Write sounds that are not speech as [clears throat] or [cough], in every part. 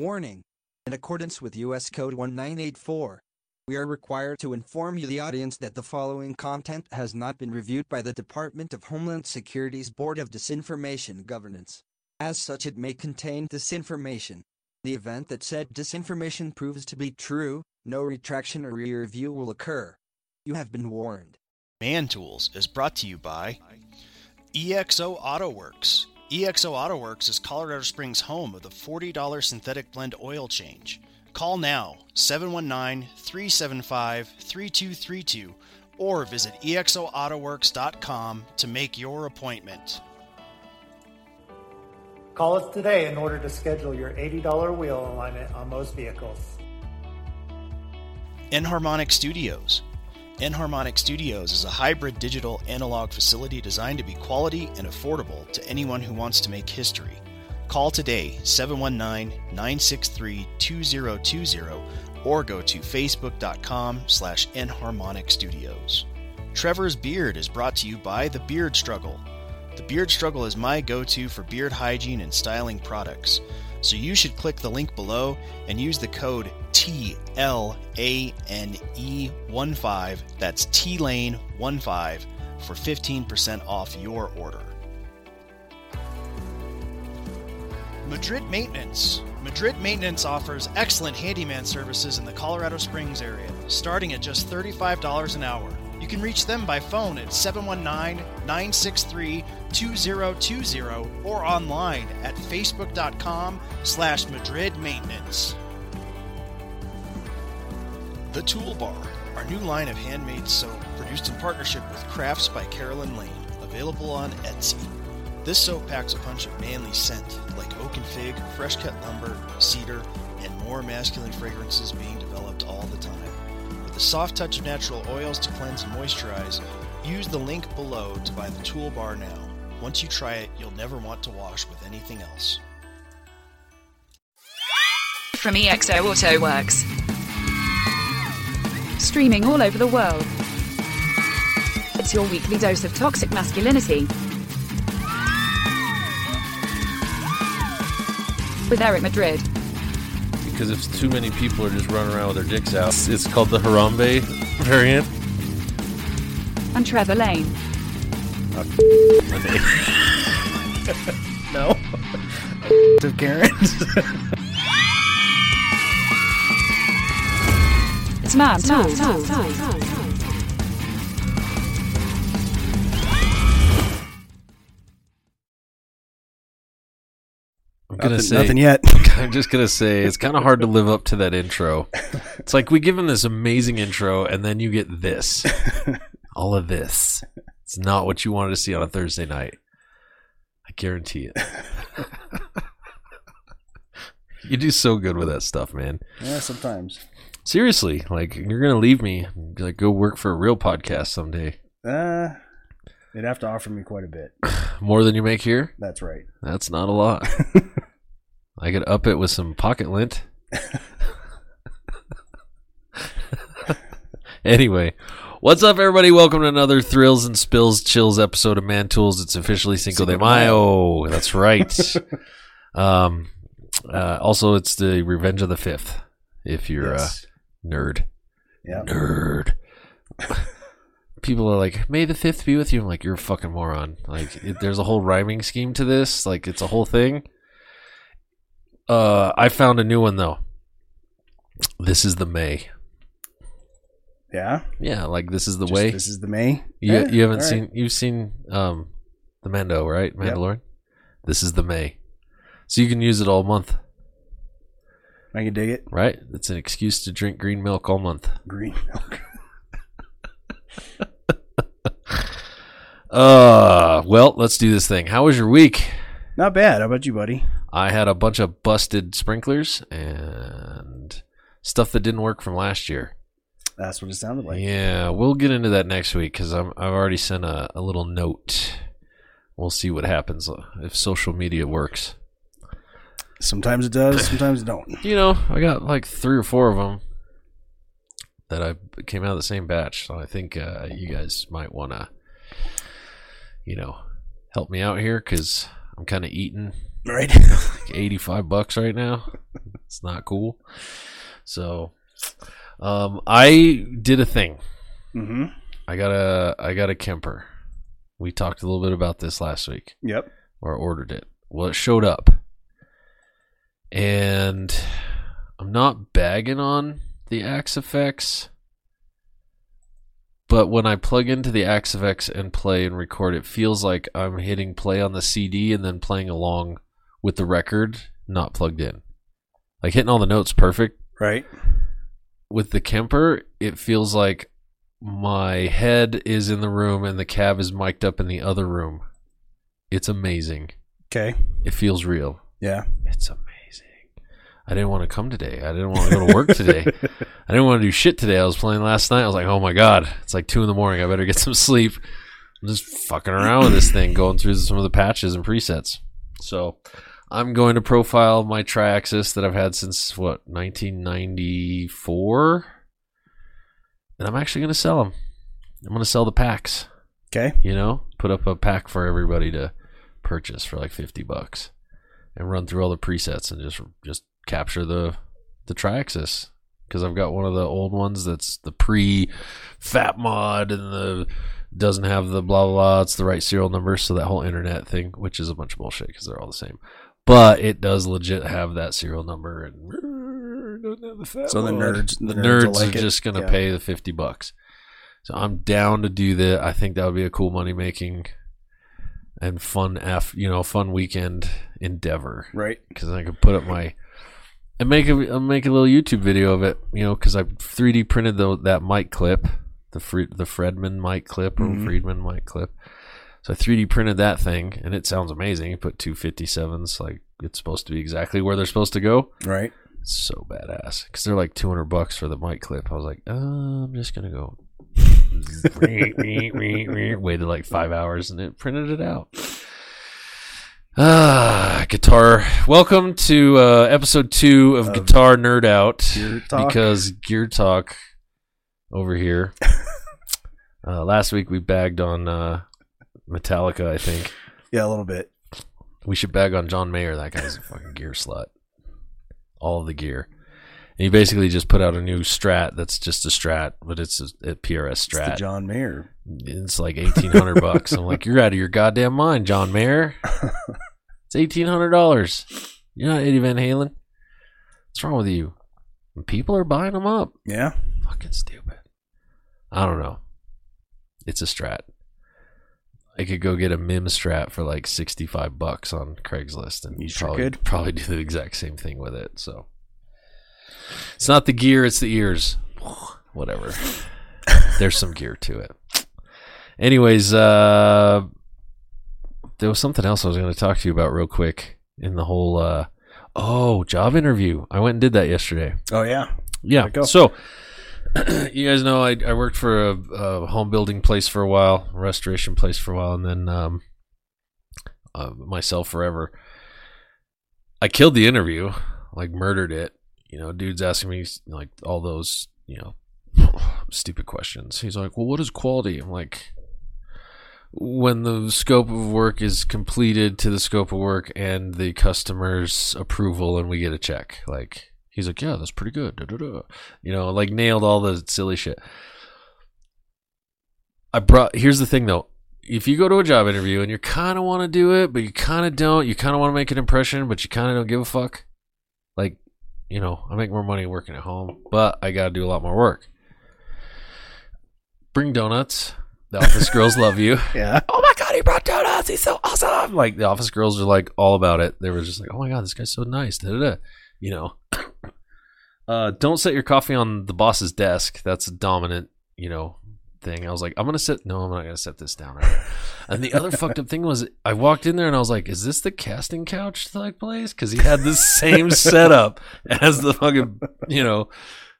Warning. In accordance with U.S. Code 1984, we are required to inform you, the audience, that the following content has not been reviewed by the Department of Homeland Security's Board of Disinformation Governance. As such, it may contain disinformation. The event that said disinformation proves to be true, no retraction or re review will occur. You have been warned. Man Tools is brought to you by EXO AutoWorks. EXO AutoWorks is Colorado Springs' home of the $40 synthetic blend oil change. Call now 719 375 3232 or visit exoautoworks.com to make your appointment. Call us today in order to schedule your $80 wheel alignment on most vehicles. Enharmonic Studios. Enharmonic Studios is a hybrid digital analog facility designed to be quality and affordable to anyone who wants to make history. Call today 719 963 2020 or go to facebook.com slash enharmonic studios. Trevor's Beard is brought to you by The Beard Struggle. The Beard Struggle is my go to for beard hygiene and styling products. So you should click the link below and use the code TLANE15, that's TLANE15, for 15% off your order. Madrid Maintenance. Madrid Maintenance offers excellent handyman services in the Colorado Springs area, starting at just $35 an hour. You can reach them by phone at 719 963 2020 or online at facebook.com slash Madrid Maintenance. The Toolbar, our new line of handmade soap produced in partnership with Crafts by Carolyn Lane, available on Etsy. This soap packs a punch of manly scent like oak and fig, fresh cut lumber, cedar, and more masculine fragrances being developed all the time. With a soft touch of natural oils to cleanse and moisturize, use the link below to buy the toolbar now. Once you try it, you'll never want to wash with anything else. From EXO Auto Works. Streaming all over the world. It's your weekly dose of toxic masculinity. With Eric Madrid. Because if too many people are just running around with their dicks out, it's, it's called the Harambe variant. And Trevor Lane. [laughs] No. [laughs] of Karens. It's Man Tools. I'm gonna Nothing- say nothing yet. [laughs] I'm just gonna say it's kind of hard to live up to that intro. It's like we give him this amazing intro, and then you get this, [laughs] all of this. It's not what you wanted to see on a Thursday night. I guarantee it. [laughs] you do so good with that stuff, man. yeah, sometimes. Seriously, like you're gonna leave me, like go work for a real podcast someday. Uh, they'd have to offer me quite a bit. [sighs] More than you make here. That's right. That's not a lot. I could up it with some pocket lint. [laughs] anyway, what's up, everybody? Welcome to another Thrills and Spills Chills episode of Man Tools. It's officially Cinco de Mayo. That's right. [laughs] um, uh, also, it's the Revenge of the Fifth. If you're Yes. a nerd, Yeah. nerd. [laughs] People are like, "May the fifth be with you." I'm like, "You're a fucking moron." Like, it, there's a whole rhyming scheme to this. Like, it's a whole thing. Uh, I found a new one though. This is the May. Yeah. Yeah, like this is the Just way. This is the May. You Yeah, you haven't all right. seen you've seen um the Mando right Mandalorian. This is the May, so you can use it all month, I can dig it. right? It's an excuse to drink green milk all month. Green milk. [laughs] Uh, well, let's do this thing. How was your week? Not bad. How about you, buddy? I had a bunch of busted sprinklers and stuff that didn't work from last year. That's what it sounded like. yeah, we'll get into that next week because I'm I've already sent a, a little note. We'll see what happens uh, if social media works. Sometimes it does, sometimes it don't. [laughs] You know, I got like three or four of them that I came out of the same batch, so I think uh, you guys might want to, you know, help me out here because I'm kind of eating Right? like [laughs] 85 bucks right now. It's not cool. So, um, I did a thing. mm-hmm. I got a I got a Kemper. We talked a little bit about this last week, Yep. or ordered it. Well, it showed up, and I'm not bagging on the Axe-Fx, but when I plug into the Axe-Fx and play and record, it feels like I'm hitting play on the CD and then playing along with the record, not plugged in. Like hitting all the notes perfect, Right. with the Kemper, it feels like my head is in the room and the cab is mic'd up in the other room. It's amazing. Okay. It feels real. Yeah. It's amazing. I didn't want to come today. I didn't want to go to work today. [laughs] I didn't want to do shit today. I was playing last night. I was like, oh my God, it's like two in the morning. I better get some sleep. I'm just fucking around with this thing, going through some of the patches and presets. So I'm going to profile my Triaxis that I've had since what 1994, and I'm actually going to sell them. I'm going to sell the packs. Okay. You know, put up a pack for everybody to purchase for like 50 bucks, and run through all the presets and just just capture the the Triaxis because I've got one of the old ones that's the pre fat mod and the doesn't have the blah blah blah. It's the right serial number, so that whole internet thing, which is a bunch of bullshit because they're all the same. But it does legit have that serial number and doesn't have the fat So the mod. nerds- the, the nerds like are it. just gonna Yeah. pay the fifty bucks. So I'm down to do that. I think that would be a cool money making and fun f you know fun weekend endeavor Right. because I could put up my and make a make a little YouTube video of it. You know, because I 3D printed the, that mic clip, the Fre- the Fredman mic clip or Mhm. Friedman mic clip. So I 3D printed that thing, and it sounds amazing. You put two 57s, like it's supposed to be exactly where they're supposed to go. Right. It's so badass because they're like 200 bucks for the mic clip. I was like, uh, I'm just gonna go. [laughs] Waited like five hours and it printed it out. Ah, guitar. Welcome to uh, episode two of Of Guitar Nerd Out Gear Talk. because Gear Talk over here. [laughs] uh, last week we bagged on uh, Metallica. I think Yeah, a little bit. we should bag on John Mayer. That guy's a fucking gear slut. All the gear. And he basically just put out a new Strat that's just a Strat, but it's a, a PRS It's Strat. John Mayer. It's like eighteen hundred [laughs] bucks. I'm like, you're out of your goddamn mind, John Mayer. [laughs] It's eighteen hundred dollars. You're not Eddie Van Halen. What's wrong with you? And people are buying them up. Yeah. Fucking stupid. I don't know. It's a Strat. I could go get a Mim Strat for like sixty-five bucks on Craigslist, and You sure probably, could. probably do the exact same thing with it. So it's not the gear; it's the ears. [sighs] Whatever. There's some gear to it. Anyways, uh, there was something else I was going to talk to you about real quick in the whole. Uh, oh, job interview. I went and did that yesterday. Oh yeah. Yeah. So, [clears throat] you guys know I, I worked for a, a home building place for a while, a restoration place for a while, and then um, uh, myself forever. I killed the interview, like murdered it. You know, dude's asking me like all those, you know, [sighs] stupid questions. He's like, "Well, what is quality?" I'm like, when the scope of work is completed to the scope of work and the customer's approval and we get a check like he's like yeah that's pretty good da, da, da. you know like nailed all the silly shit i brought here's the thing though if you go to a job interview and you kind of want to do it but you kind of don't you kind of want to make an impression but you kind of don't give a fuck you know i make more money working at home but i gotta do a lot more work bring donuts the office [laughs] girls love you Yeah. oh my god, he brought donuts. He's so awesome. Like the office girls are like all about it. They were just like, oh my god, this guy's so nice. Da-da-da. You know. [coughs] uh, don't set your coffee on the boss's desk. That's a dominant, you know, thing. I was like, I'm gonna set. No, I'm not gonna set this down. Right here. and the other fucked up thing was, I walked in there and I was like, is this the casting couch like place? Because he had the same [laughs] setup as the fucking, you know.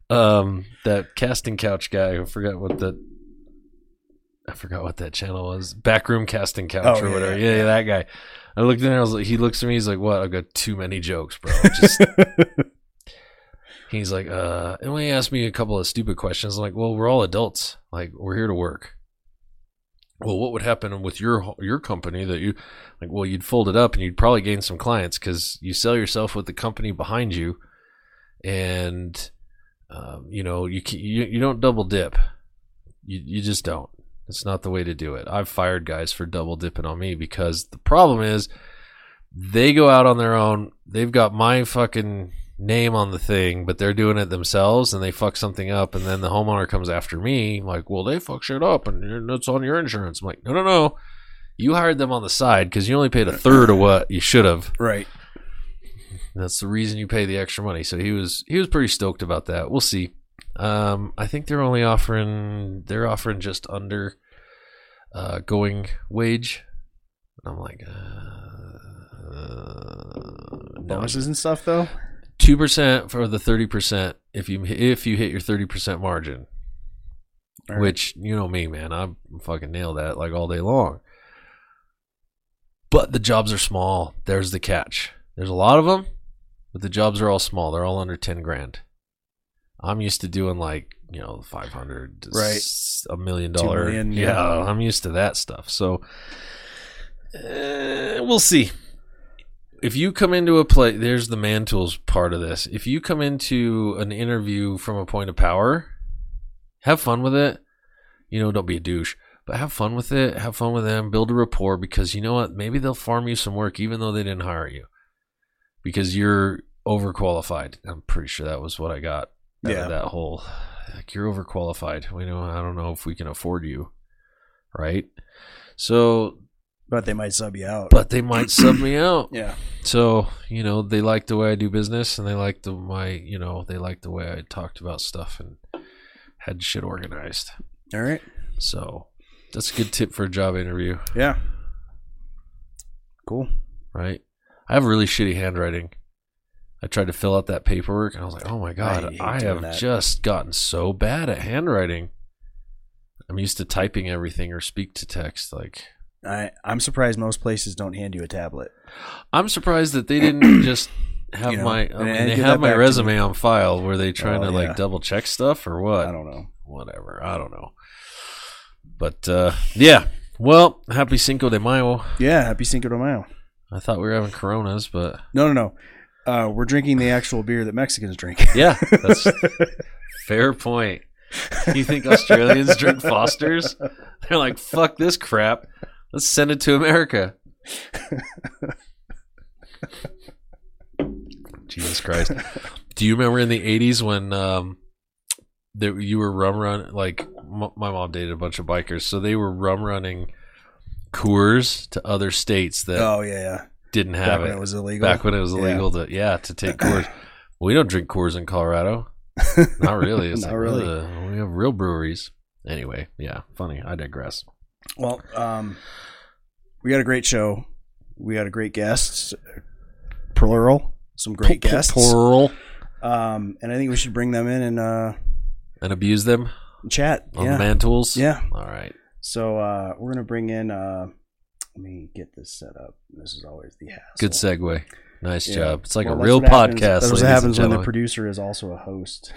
um, that casting couch guy. I forgot what that. I forgot what that channel was. Backroom casting couch Oh, or yeah, whatever. yeah, Yeah, yeah, yeah. that guy. I looked in there. I was like, he looks at me. He's like, "What? I've got too many jokes, bro." Just [laughs] he's like, uh, and when he asked me a couple of stupid questions, I'm like, well, we're all adults. Like, we're here to work. Well, what would happen with your your company that you like? Well, you'd fold it up and you'd probably gain some clients because you sell yourself with the company behind you, and um, you know you, you you don't double dip. You you just don't. It's not the way to do it. I've fired guys for double dipping on me because the problem is they go out on their own. They've got my fucking name on the thing, but they're doing it themselves and they fuck something up. And then the homeowner comes after me, like, well, they fuck shit up and it's on your insurance. I'm like, no, no, no. You hired them on the side because you only paid a third of what you should have. Right. That's the reason you pay the extra money. So he was he was pretty stoked about that. We'll see. Um, I think they're only offering they're offering just under uh, going wage. And I'm like, uh, uh, no, Bonuses and stuff though. Two percent for the thirty percent if you if you hit your thirty percent margin. Right. Which you know me, man, I fucking nail that like all day long. But the jobs are small. There's the catch. There's a lot of them, but the jobs are all small. They're all under ten grand. I'm used to doing like you know five hundred, Right. a million dollar, million, yeah. yeah. I'm used to that stuff. So uh, we'll see. If you come into a play, there's the man tools part of this. If you come into an interview from a point of power, have fun with it. You know, don't be a douche, but have fun with it. Have fun with them. Build a rapport because you know what? Maybe they'll farm you some work even though they didn't hire you because you're overqualified. I'm pretty sure that was what I got. out of Yeah. that whole like you're overqualified. We know. I don't know if we can afford you, right? So, But they might sub you out. but they might sub me out. [clears throat] yeah. So you know they like the way I do business, and they like the my you know they like the way I talked about stuff and had shit organized. All right. So that's a good tip for a job interview, Yeah. Cool. right? I have really shitty handwriting. I tried to fill out that paperwork, and I was like, "Oh my god, hate I, have that. just gotten so bad at handwriting." I'm used to typing everything or speak to text. Like, I I'm surprised most places don't hand you a tablet. I'm surprised that they didn't [coughs] just have You know, my. I mean, they have my resume on file. Were they trying Oh, to yeah. like double check stuff or what? I don't know. Whatever. I don't know. But uh, yeah. Well, happy Cinco de Mayo. Yeah. Happy Cinco de Mayo. I thought we were having Coronas, but No, no, no. Uh, we're drinking the actual beer that Mexicans drink. [laughs] yeah, that's [laughs] fair point. You think Australians drink Fosters? They're like, fuck this crap. Let's send it to America. Jesus Christ. Do you remember in the 80s when um, there, you were rum run? Like, m- my mom dated a bunch of bikers, so they were rum running Coors to other states that oh yeah, yeah. didn't have Back it. when it was illegal. Back when it was Yeah. illegal to, yeah, to take [clears throat] Coors. we don't drink Coors in Colorado. [laughs] Not really. It's Not like, really. uh, we have real breweries. Anyway, yeah, funny. I digress. Well, um, we got a great show. We got a great guests, plural. Some great guests. Plural. Um, and I think we should bring them in and uh, And abuse them chat. on yeah. the man tools. Yeah. All right. So uh, we're gonna bring in. Uh, let me get this set up. This is always the hassle. Good segue. Nice Yeah. job. It's like Well, a real what happens- podcast. That's what happens when the producer is also a host.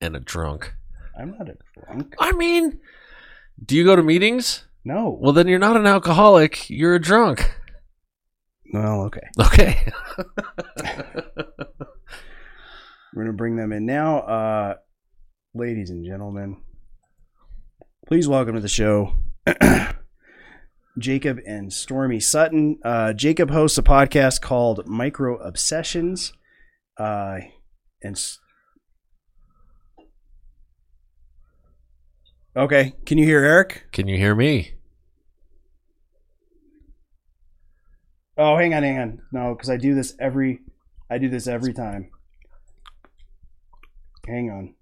and a drunk. I'm not a drunk. I mean, do you go to meetings? No. Well, then you're not an alcoholic. You're a drunk. Well, okay. Okay. [laughs] We're gonna bring them in now. Uh, ladies and gentlemen, please welcome to the show. [clears throat] Jacob and Stormy Sutton. Uh, Jacob hosts a podcast called Micro Obsessions. Uh, and s- okay, can you hear Eric? Can you hear me? Oh, hang on, hang on. No, because I do this every, I do this every time. Hang on.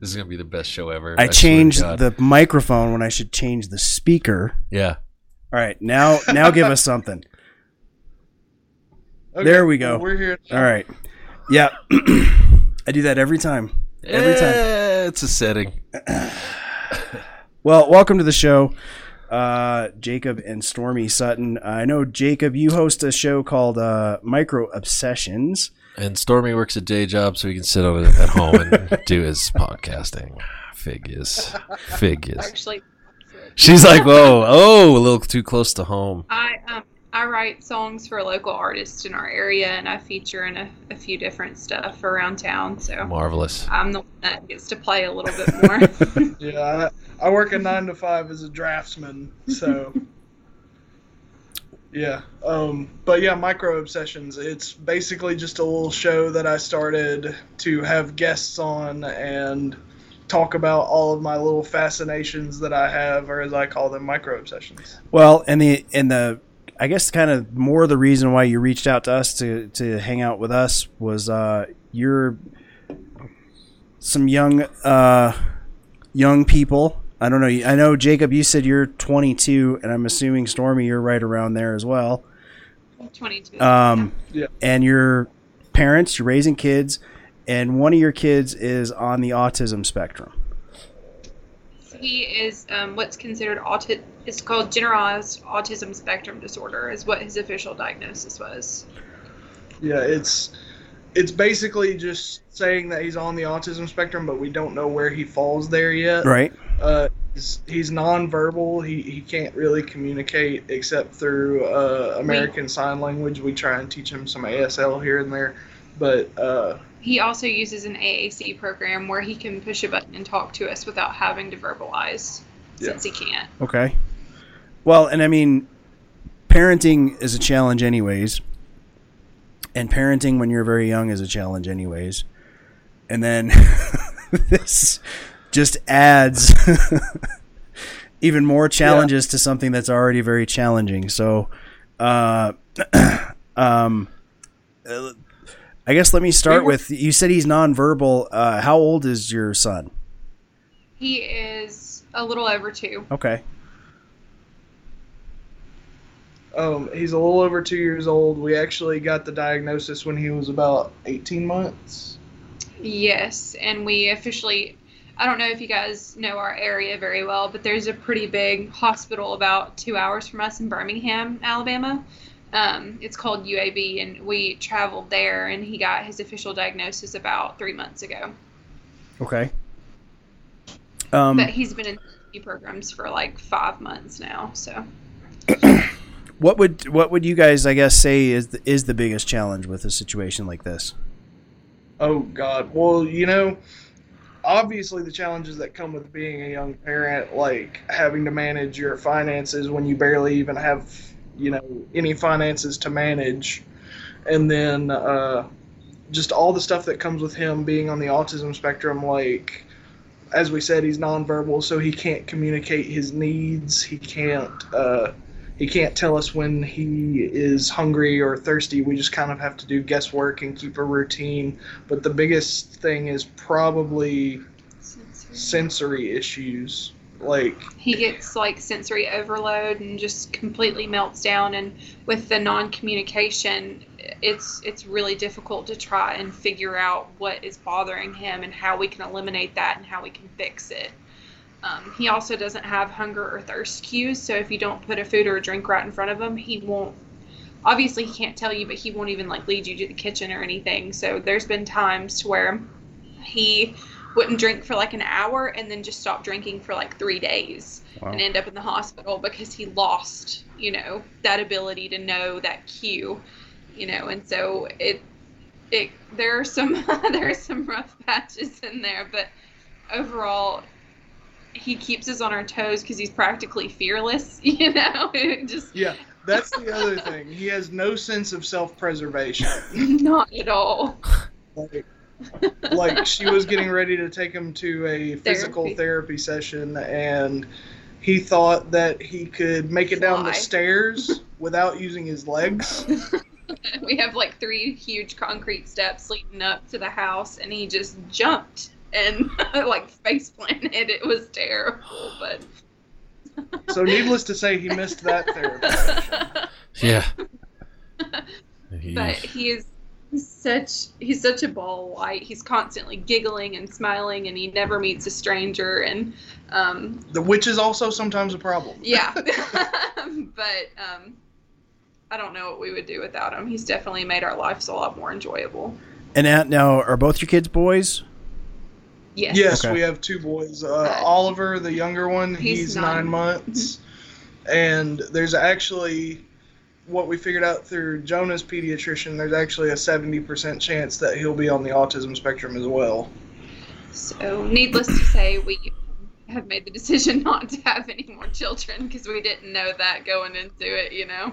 This is gonna be the best show ever. I to changed the microphone when I should change the speaker. Yeah. All right, now now give us something. Okay, There we go. well, we're here. All right. Yeah. [clears throat] I do that every time. Every time. Eh, it's a setting. [sighs] Well, welcome to the show, uh, Jacob and Stormy Sutton. I know Jacob, you host a show called uh, Micro Obsessions. And Stormy works a day job so he can sit on it at home and [laughs] do his podcasting. Figures. Figures. Actually, She's like, whoa, oh, a little too close to home. I um I write songs for local artists in our area, and I feature in a, a few different stuff around town. So Marvelous. I'm the one that gets to play a little bit more. [laughs] Yeah, I, I work a nine to five as a draftsman, so [laughs] yeah. Um, but yeah, micro obsessions. It's basically just a little show that I started to have guests on and talk about all of my little fascinations that I have, or as I call them, micro obsessions. Well, and the and the I guess kind of more the reason why you reached out to us to to hang out with us was uh, you're some young uh, young people. I don't know. I know Jacob. You said you're 22, and I'm assuming Stormy, you're right around there as well. 22. Um, Yeah. and your parents, you're raising kids, and one of your kids is on the autism spectrum. He is um, what's considered auti- It's called generalized autism spectrum disorder. Is what his official diagnosis was. Yeah, it's it's basically just saying that he's on the autism spectrum, but we don't know where he falls there yet. Right. Uh, he's, he's nonverbal. He, he can't really communicate except through uh, American Sign Language. We try and teach him some ASL here and there, but uh, He also uses an AAC program where he can push a button and talk to us without having to verbalize, Yeah. since he can't. Okay. Well, and I mean, parenting is a challenge, anyways. And parenting when you're very young is a challenge, anyways. And then [laughs] this just adds [laughs] even more challenges to something that's already very challenging. So, uh, [clears throat] um, uh, I guess let me start with you said he's nonverbal. Uh, how old is your son? He is a little over two. Okay. um, he's a little over two years old. We actually got the diagnosis when he was about 18 months. Yes, and we officially. I don't know if you guys know our area very well, but there's a pretty big hospital about two hours from us in Birmingham, Alabama. Um, it's called UAB, and we traveled there, and he got his official diagnosis about three months ago. Okay. Um, But he's been in programs for like five months now, so. [clears throat] What would what would you guys I guess say is the, is the biggest challenge with a situation like this? Oh God. Well, you know, obviously the challenges that come with being a young parent, like having to manage your finances when you barely even have, you know, any finances to manage, and then uh, just all the stuff that comes with him being on the autism spectrum, like. As we said, he's nonverbal, so he can't communicate his needs. He can't. Uh, he can't tell us when he is hungry or thirsty. We just kind of have to do guesswork and keep a routine. But the biggest thing is probably sensory issues. Like, he gets like sensory overload and just completely melts down and with the non-communication it's it's really difficult to try and figure out what is bothering him and how we can eliminate that and how we can fix it. Um, he also doesn't have hunger or thirst cues so if you don't put a food or a drink right in front of him he won't obviously he can't tell you but he won't even like lead you to the kitchen or anything. So there's been times to where he wouldn't drink for like an hour and then just stop drinking for like three days Wow. and end up in the hospital because he lost, you know, that ability to know that cue, you know, and so it it there are some [laughs] there are some rough patches in there, but overall he keeps us on our toes because he's practically fearless, [laughs] you know. [laughs] Just yeah, that's the other thing. He has no sense of self preservation. not at all. Like, [laughs] like she was getting ready to take him to a physical Therapy. therapy session, and he thought that he could make it down the stairs [laughs] without using his legs. [laughs] we have like three huge concrete steps leading up to the house and he just jumped and like face planted it was terrible but So, needless to say, he missed that therapy session. Yeah. but Yeesh. he is he's such he's such a ball of light. He's constantly giggling and smiling, and he never meets a stranger. And um, The which is also sometimes a problem. yeah, [laughs] [laughs] but um, I don't know what we would do without him. He's definitely made our lives a lot more enjoyable. And now- now, are both your kids boys? Yes. Yes, Okay. we have two boys. Uh, Oliver, the younger one, He's he's, nine. nine, months. and there's actually what we figured out through Jonah's pediatrician, there's actually a 70% chance that he'll be on the autism spectrum as well. So, needless to say, we have made the decision [laughs] not to have any more children because we didn't know that going into it. You know.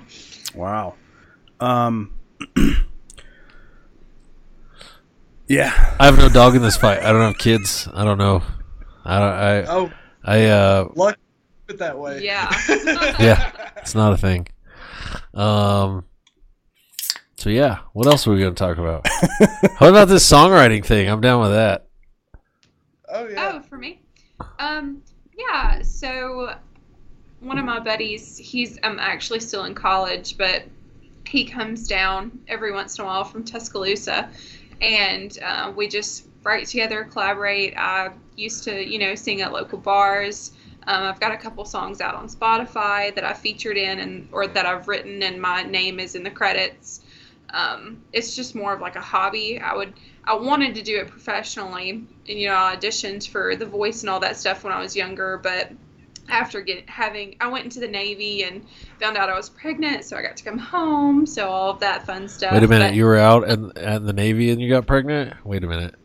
Wow. Um. [clears throat] yeah. I have no dog in this fight. I don't have kids. I don't know. I don't. I. Oh, I. Uh. luck it that way. Yeah. [laughs] Yeah. It's not a thing. Um. So yeah, what else are we going to talk about? [laughs] How about this songwriting thing? I'm down with that. Oh, yeah. Oh, for me? Um, yeah. So one of my buddies, he's um actually still in college, but he comes down every once in a while from Tuscaloosa, and uh, we just write together, collaborate. I used to, you know, sing at local bars. Um, I've got a couple songs out on Spotify that I featured in, and or that I've written, and my name is in the credits. Um, it's just more of like a hobby. I would, I wanted to do it professionally, and you know, I auditioned for The Voice and all that stuff when I was younger, but after get having, I went into the Navy and found out I was pregnant, so I got to come home, so all of that fun stuff. Wait a minute. but- You were out at, at the Navy and you got pregnant. Wait a minute.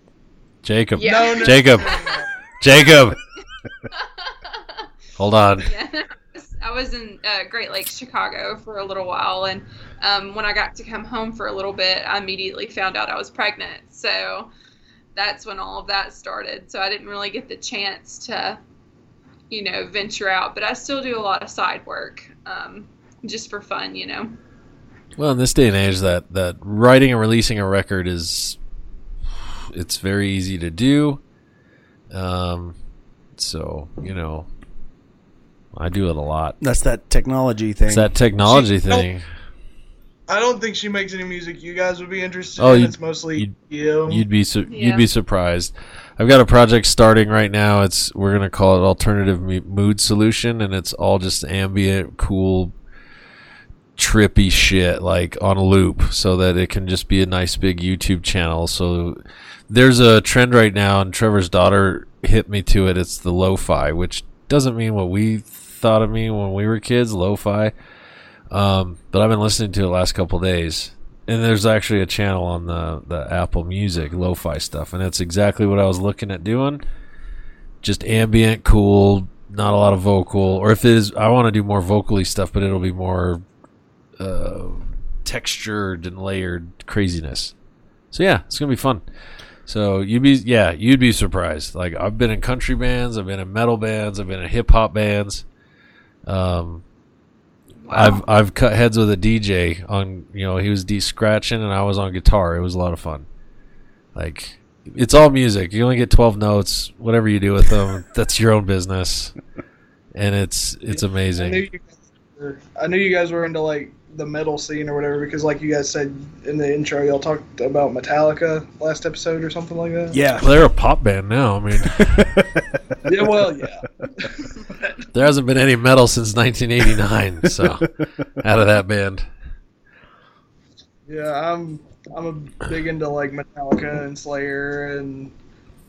Jacob. Yeah. No, no, Jacob. no. Jacob. [laughs] [laughs] Hold on. [laughs] yeah. [laughs] I was in uh, Great Lakes, Chicago for a little while, and um, when I got to come home for a little bit, I immediately found out I was pregnant. So that's when all of that started. So I didn't really get the chance to, you know, venture out, but I still do a lot of side work um, just for fun, you know. Well, in this day and age, that that writing and releasing a record is it's very easy to do. Um, so you know, I do it a lot. That's that technology thing. It's that technology She- thing. I don't think she makes any music you guys would be interested Oh, in. you'd- It's mostly you'd- you. You'd be su- Yeah. you'd be surprised. I've got a project starting right now. It's we're gonna call it alternative mood solution, and it's all just ambient, cool, trippy shit like on a loop, so that it can just be a nice big YouTube channel. So there's a trend right now, and Trevor's daughter hit me to it. It's the lo-fi, which doesn't mean what we thought of me when we were kids, lo-fi. Um, but I've been listening to it last couple days, and there's actually a channel on the the Apple Music lo-fi stuff, and that's exactly what I was looking at doing. Just ambient, cool, not a lot of vocal, or if it is, I want to do more vocally stuff, but it'll be more uh, textured and layered craziness. So yeah, it's gonna be fun. So you'd be yeah, you'd be surprised. Like I've been in country bands, I've been in metal bands, I've been in hip hop bands. Um, I've I've cut heads with a DJ on you know he was de scratching and I was on guitar. It was a lot of fun. Like it's all music. You only get twelve notes. Whatever you do with them, [laughs] that's your own business. And it's it's I knew, amazing. you I knew you guys were into like the metal scene or whatever because, like you guys said in the intro, y'all talked about Metallica last episode or something like that. yeah. Well, they're a pop band now. I mean, [laughs] Yeah. Well, yeah. [laughs] there hasn't been any metal since 1989. So out of that band. Yeah, I'm I'm a big into like Metallica and Slayer and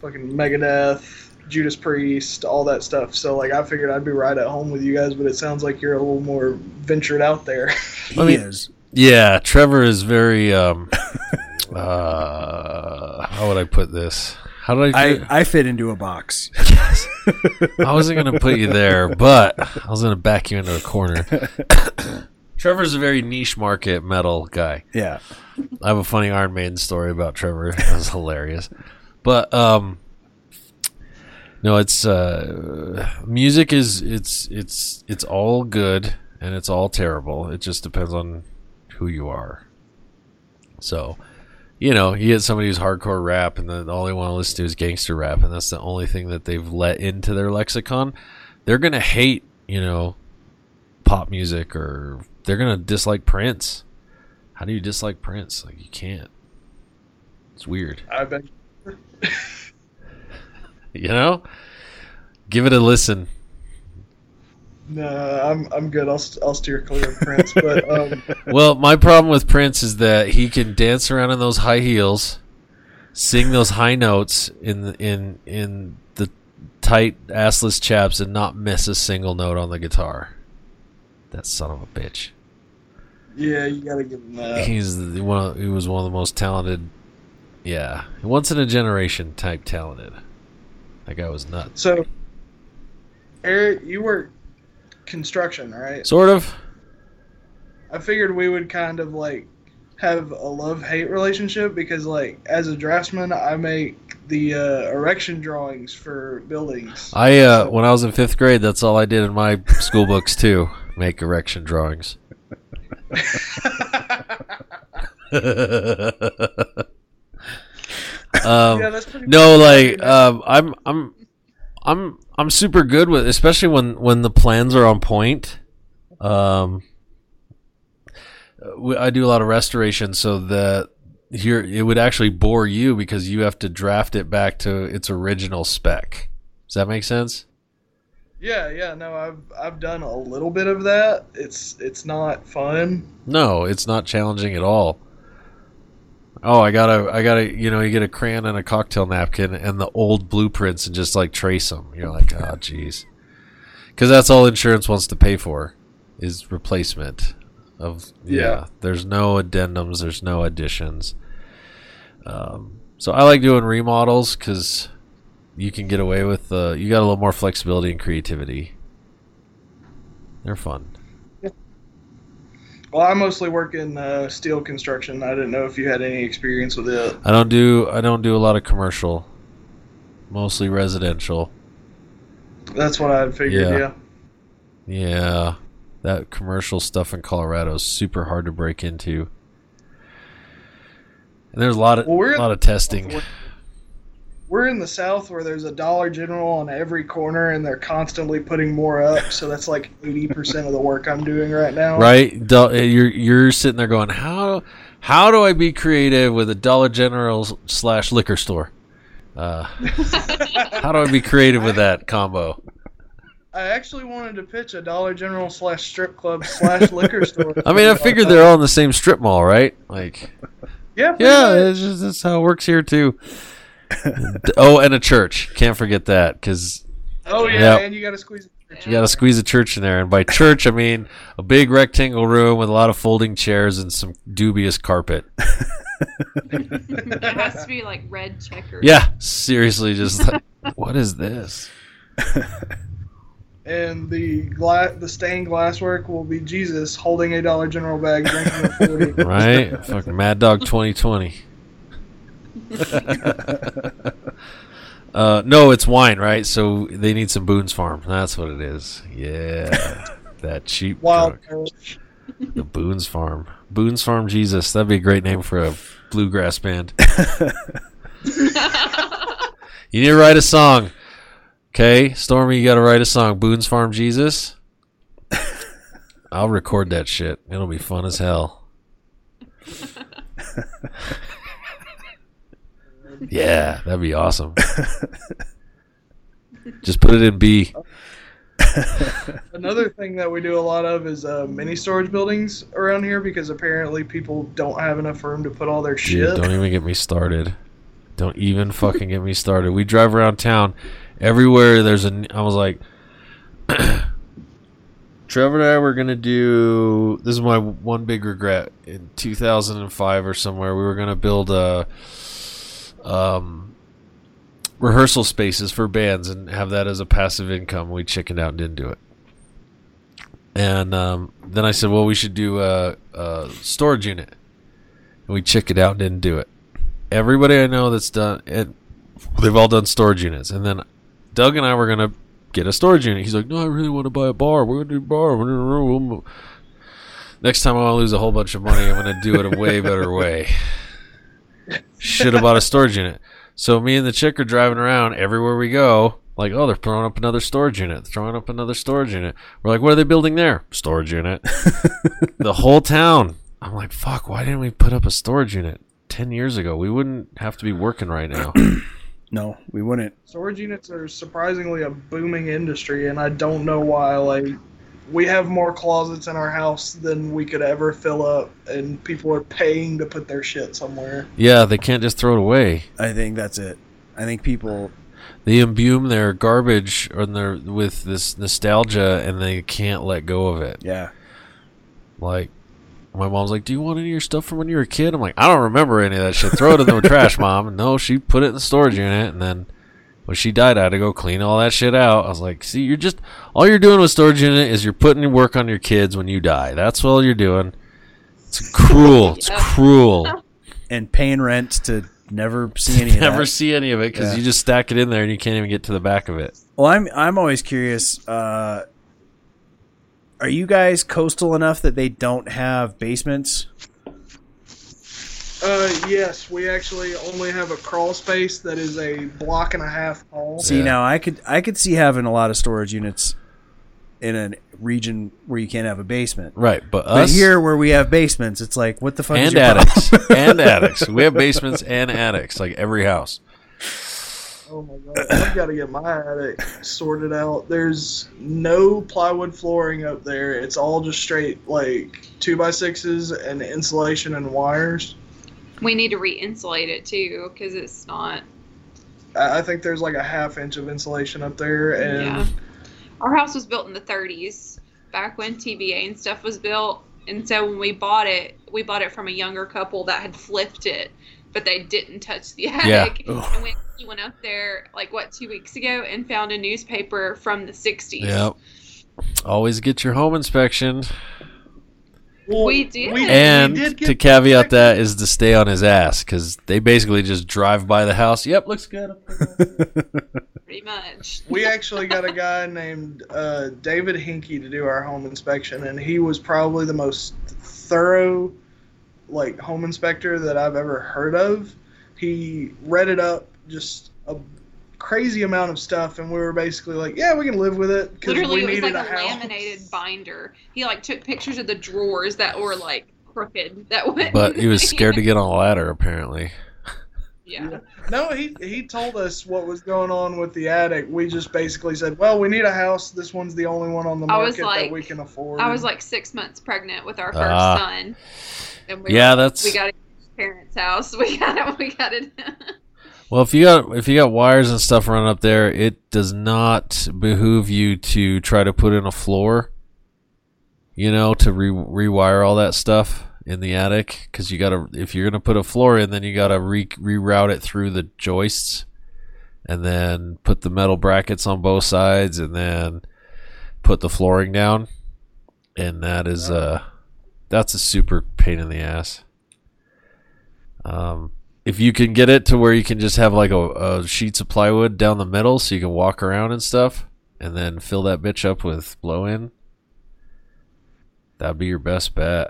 fucking Megadeth, Judas Priest, all that stuff. So like I figured I'd be right at home with you guys, but it sounds like you're a little more ventured out there. He [laughs] I mean- is. Yeah, Trevor is very. um [laughs] uh How would I put this? How did I? I, I fit into a box. [laughs] Yes. I wasn't going to put you there, but I was going to back you into a corner. Trevor's a very niche market metal guy. Yeah. I have a funny Iron Maiden story about Trevor. It was hilarious. But um no, it's uh music is it's it's it's all good and it's all terrible. It just depends on who you are. So, you know, you get somebody who's hardcore rap and then all they want to listen to is gangster rap and that's the only thing that they've let into their lexicon. They're to hate you know, pop music or they're gonna dislike Prince. How do you dislike Prince? Like you can't. It's weird. I bet. [laughs] [laughs] You know? Give it a listen. No, I'm I'm good. I'll I'll steer clear of Prince, but um, [laughs] Well, my problem with Prince is that he can dance around in those high heels, sing those high notes in the, in in the tight assless chaps, and not miss a single note on the guitar. That son of a bitch. yeah, you gotta give him that. He's the, one. Of, he was one of the most talented. Yeah, once in a generation type talented. That guy was nuts. So, Eric, you work construction, right? Sort of. I figured we would kind of like have a love hate relationship because, like, as a draftsman, I make the uh, erection drawings for buildings. I uh, when I was in fifth grade, that's all I did in my school books too. Make erection drawings. [laughs] [laughs] [laughs] um, yeah, no, like um, I'm I'm I'm I'm super good with, especially when when the plans are on point. Um, we- I do a lot of restoration, so that here it would actually bore you because you have to draft it back to its original spec. Does that make sense? yeah, yeah. No, I've I've done a little bit of that. It's it's not fun. No, it's not challenging at all. Oh, I gotta, I gotta, you know, you get a crayon and a cocktail napkin and the old blueprints and just like trace them. You're like, oh, jeez, because that's all insurance wants to pay for is replacement of. Yeah, Yeah. there's no addendums, there's no additions. Um, so I like doing remodels because you can get away with. Uh, you got a little more flexibility and creativity. They're fun. Well, I mostly work in uh, steel construction. I didn't know if you had any experience with it. I don't do I don't do a lot of commercial. Mostly residential. That's what I had figured. Yeah. Yeah. Yeah. That commercial stuff in Colorado is super hard to break into. And there's a lot of Well, a lot of testing. We're in the South where there's a Dollar General on every corner, and they're constantly putting more up. So that's like eighty percent of the work I'm doing right now. Right? You're you're sitting there going, "How how do I be creative with a Dollar General slash liquor store? Uh, [laughs] how do I be creative with that combo?" I actually wanted to pitch a Dollar General slash strip club slash liquor [laughs] store. I mean, I figured they're all in the same strip mall, right? Like, Yeah. yeah, much. it's just that's how it works here too. Oh, and a church. Can't forget that because Oh yeah, Yep. and you got to squeeze. you got to squeeze a church in there. And by church, I mean a big rectangle room with a lot of folding chairs and some dubious carpet. it has to be like red checkers. Yeah, seriously, just like, what is this? [laughs] And the gla- the stained glass work will be Jesus holding a Dollar General bag, drinking a forty. Right? Fucking Mad Dog 2020. [laughs] uh, no, it's wine, right? So they need some Boone's Farm. That's what it is. Yeah, [laughs] that cheap Wild. The Boone's Farm. Boone's Farm Jesus. That'd be a great name for a bluegrass band. [laughs] you need to write a song. Okay, Stormy, you got to write a song. Boone's Farm Jesus. I'll record that shit. It'll be fun as hell. Yeah, that'd be awesome. Just put it in B. Another thing that we do a lot of is uh, mini storage buildings around here because apparently people don't have enough room to put all their Dude, shit. don't even get me started. Don't even fucking get me started. We drive around town. Everywhere there's a. I was like, [clears throat] Trevor and I were gonna do. This is my one big regret. In 2005 or somewhere, we were gonna build a um, rehearsal spaces for bands and have that as a passive income. We chickened out and didn't do it. And um, then I said, well, we should do a, a storage unit. And we chickened out and didn't do it. Everybody I know that's done it, they've all done storage units. And then Doug and I were gonna get a storage unit. He's like, "No, I really want to buy a bar. We're gonna do a bar. Next time I want to lose a whole bunch of money, I'm gonna do it a way better way. Should have bought a storage unit. So me and the chick are driving around everywhere we go, Like, oh, they're throwing up another storage unit, throwing up another storage unit. We're like, what are they building there? Storage unit. [laughs] the whole town. I'm like, fuck, why didn't we put up a storage unit 10 years ago? We wouldn't have to be working right now. [clears throat] No, we wouldn't. Storage units are surprisingly a booming industry, and I don't know why. Like, we have more closets in our house than we could ever fill up, and people are paying to put their shit somewhere. yeah, they can't just throw it away. I think that's it. I think people. They imbue their garbage or their, with this nostalgia and they can't let go of it. Yeah. Like, my mom's like, "Do you want any of your stuff from when you were a kid?" I'm like, "I don't remember any of that shit. Throw it in the [laughs] trash, mom." No, she put it in the storage unit, and then when she died, I had to go clean all that shit out. I was like, "See, you're just all you're doing with storage unit is you're putting work on your kids when you die. That's all you're doing. It's cruel. It's cruel. And paying rent to never [laughs] see any of Never that. see any of it because Yeah. you just stack it in there and you can't even get to the back of it. Well, I'm I'm always curious. Uh, are you guys coastal enough that they don't have basements? Uh, yes, we actually only have a crawl space that is a block and a half tall. See, Yeah. now I could I could see having a lot of storage units in a region where you can't have a basement. Right, but But us here, where we have basements, it's like, what the fuck is and your attics problem? [laughs] and [laughs] attics. We have basements and attics, like every house. Oh my god, I've got to get my attic sorted out. There's no plywood flooring up there. It's all just straight like two by sixes and insulation and wires. We need to re-insulate it too because it's not. I I think there's like a half inch of insulation up there, and Yeah. Our house was built in the 30s, back when TBA and stuff was built. And so when we bought it, we bought it from a younger couple that had flipped it, but they didn't touch the attic. Ugh. And we actually went up there, like, what, two weeks ago and found a newspaper from the 60s. Yep. Always get your home inspection. Well, We did. And did get to caveat that is to stay on his ass because they basically just drive by the house. Yep, looks good. [laughs] Pretty much. we actually got a guy named uh, David Hinky to do our home inspection, and he was probably the most thorough, like home inspector that I've ever heard of. He read it up just a crazy amount of stuff, and we were basically like, "Yeah, we can live with it." 'cause Literally, we it was like needed a, laminated binder. He like took pictures of the drawers that were like crooked. That went. But [laughs] he was [laughs] scared to get on a ladder, apparently. Yeah. No, he he told us what was going on with the attic. We just basically said, "Well, we need a house. This one's the only one on the market like- that we can afford." I was like six months pregnant with our first Ah. son. And we Yeah, were- that's- we got to parents' house. [laughs] We got it. We got it. Well, if you got if you got wires and stuff running up there, it does not behoove you to try to put in a floor. You know, to re- rewire all that stuff in the attic because you gotta if you're gonna put a floor in, then you gotta re- reroute it through the joists, and then put the metal brackets on both sides, and then put the flooring down, and that is uh that's a super pain in the ass. Um, if you can get it to where you can just have like a, a sheets of plywood down the middle so you can walk around and stuff and then fill that bitch up with blow in that'd be your best bet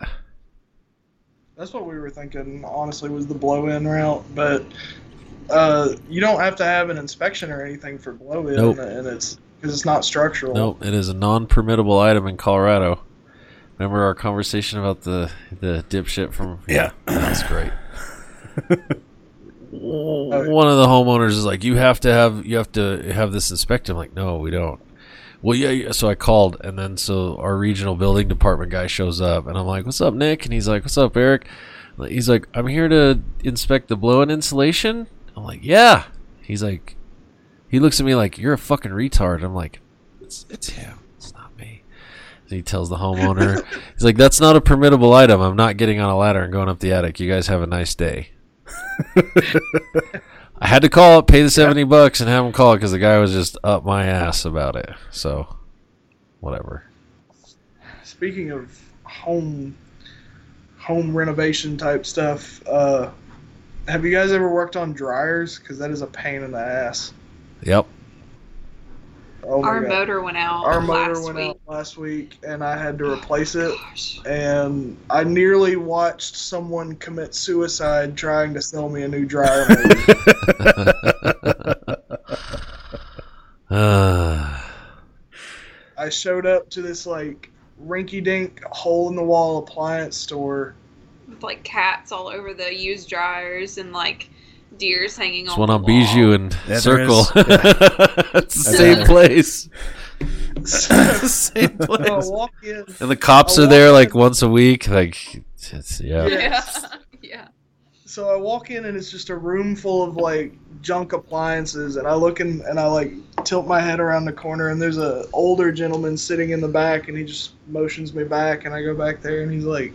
That's what we were thinking. Honestly, was the blow-in route, but uh, you don't have to have an inspection or anything for blow-in, Nope. and it's because it's not structural. nope it is a non-permittable item in colorado remember our conversation about the the dipshit from Yeah. that's great [laughs] one of the homeowners is like you have to have you have to have this inspected. I'm like no we don't. Well yeah, yeah. So i called and then so our regional building department guy shows up and i'm like what's up nick? And he's like what's up eric? He's like i'm here to inspect the blow-in insulation. I'm like yeah. He's like he looks at me like you're a fucking retard. I'm like it's, it's him. It's not me. And he tells the homeowner [laughs] he's like that's not a permittable item. I'm not getting on a ladder and going up the attic. You guys have a nice day I had to call it, pay the seventy bucks, and have him call it because the guy was just up my ass about it. So, whatever. Speaking of home home renovation type stuff, uh, have you guys ever worked on dryers? Because that is a pain in the ass. Yep. Oh Our God. motor went out. Our motor last went week. out last week, and I had to replace it. Gosh. And I nearly watched someone commit suicide trying to sell me a new dryer. [laughs] motor. Uh, showed up to this like rinky-dink hole-in-the-wall appliance store. with like cats all over the used dryers and like deers hanging There's on one the on wall. Bijou and Yeah, there Circle. is. [laughs] it's the same place. It's [laughs] the [laughs] same place. And the cops are there like once a week. Like, it's, yeah. Yeah, yeah. So I walk in and it's just a room full of like junk appliances, and I look in and I like tilt my head around the corner, and there's a older gentleman sitting in the back, and he just motions me back, and I go back there, and he's like,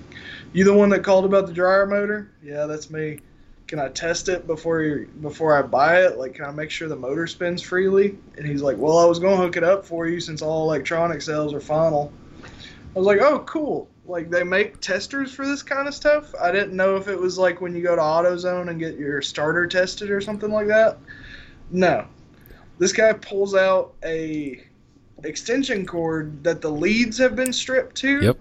"You the one that called about the dryer motor? Yeah, that's me. Can I test it before you before I buy it? Like, can I make sure the motor spins freely?" And he's like, "Well, I was gonna hook it up for you since all electronic sales are final." I was like, "Oh, cool." Like they make testers for this kind of stuff. I didn't know if it was like when you go to AutoZone and get your starter tested or something like that. No. This guy pulls out a extension cord that the leads have been stripped to. Yep.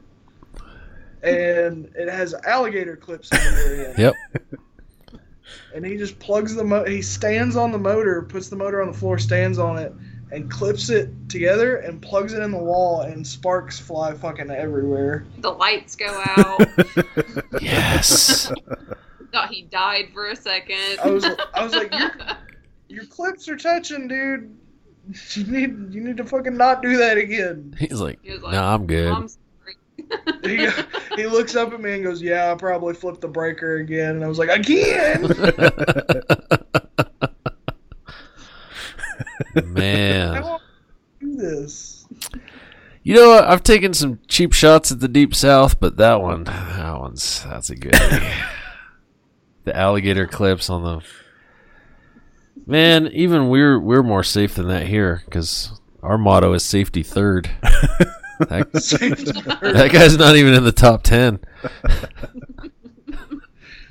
And it has alligator clips in the end. Yep. And he just plugs the mo- he stands on the motor, puts the motor on the floor, stands on it, and clips it together and plugs it in the wall and sparks fly fucking everywhere. The lights go out. [laughs] Yes. Thought he died for a second. I was I was like, your [laughs] your clips are touching, dude. You need you need to fucking not do that again. He's like, He like, no, I'm good. I'm sorry. He, he looks up at me and goes, "Yeah, I probably flipped the breaker again." And I was like, "Again?" I Man. won't do this. You know what? I've taken some cheap shots at the Deep South, but that one, that one's, that's a good [laughs] The alligator clips on the. Man, even we're we're more safe than that here because our motto is safety third. [laughs] that, [laughs] that guy's not even in the top ten.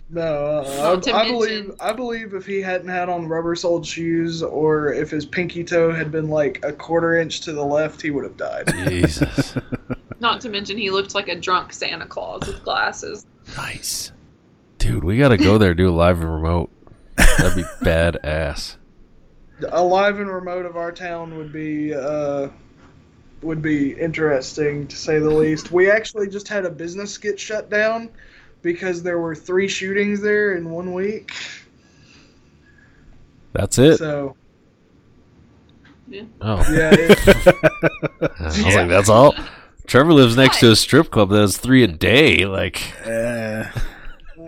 No, uh, I, I believe I believe if he hadn't had on rubber-soled shoes or if his pinky toe had been like a quarter inch to the left, he would have died. Jesus, [laughs] Not to mention he looked like a drunk Santa Claus with glasses. nice, dude. We got to go there do a live and remote. That'd be [laughs] badass. a live and remote of our town would be uh, would be interesting to say the least. We actually just had a business get shut down because there were three shootings there in one week. That's it. So Yeah. Oh, yeah, [laughs] I was like, that's all. Trevor lives next to a strip club that has three a day. Like, Uh,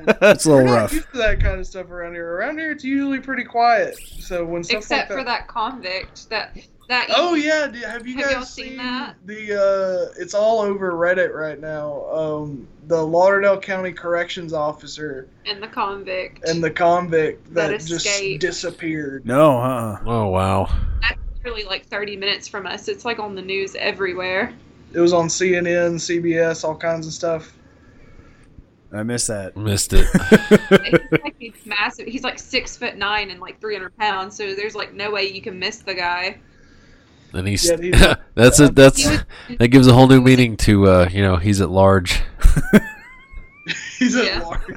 [laughs] that's a we're little not rough. used to that kind of stuff around here. Around here, it's usually pretty quiet. So when stuff Except like for that convict that that Oh yeah, have you Have guys y'all seen seen, that? the? Uh, it's all over Reddit right now. Um, the Lauderdale County Corrections Officer and the convict. and the convict That that, just disappeared. No, uh, oh wow, That's really like 30 minutes from us. It's like on the news everywhere. It was on CNN, CBS, all kinds of stuff. I missed that. missed it. [laughs] He's like he's massive. He's like six foot nine and like 300 pounds. So there's like no way you can miss the guy. And he's yeah, [laughs] that's it. That's [laughs] that gives a whole new meaning to uh, you know he's at large. [laughs] He's at Yeah. large.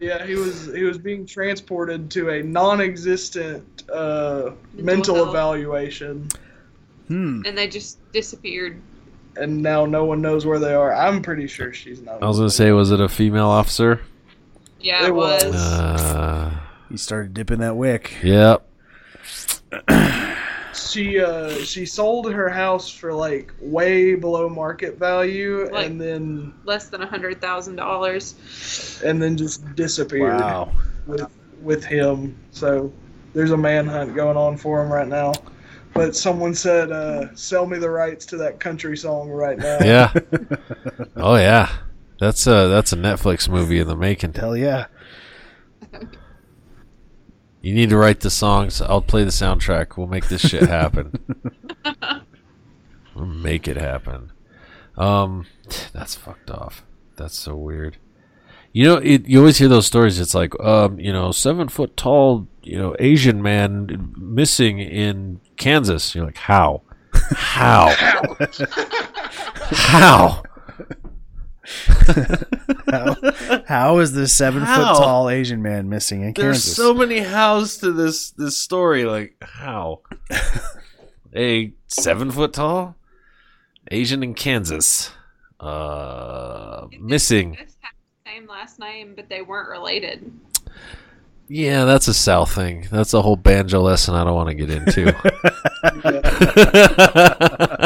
yeah, he was he was being transported to a non-existent uh, mental health. evaluation, Hmm. And they just disappeared. and now no one knows where they are. I'm pretty sure she's not. I was gonna say, was it a female officer? Yeah, it, It was. was. Uh, He started dipping that wick. yep. [clears throat] she uh she sold her house for like way below market value, Like- and then Less than a hundred thousand dollars. and then just disappeared. Wow. with with him. So there's a manhunt going on for him right now. But someone said, uh, "Sell me the rights to that country song right now." Yeah. [laughs] oh yeah. That's a that's a Netflix movie in the making. Hell yeah. [laughs] You need to write the songs. I'll play the soundtrack. We'll make this shit happen. [laughs] we'll make it happen. Um, that's fucked off. That's so weird. You know, it, you always hear those stories. It's like, um, you know, seven foot tall, you know, Asian man missing in Kansas. You're like, how? How? [laughs] how? [laughs] How, how is this seven How? foot tall Asian man missing in There's Kansas? so many hows to this this story. Like how? [laughs] a seven foot tall? Asian in Kansas. Uh, missing. Both have the same last name, but they weren't related. Yeah, that's a South thing. That's a whole banjo lesson I don't want to get into. [laughs]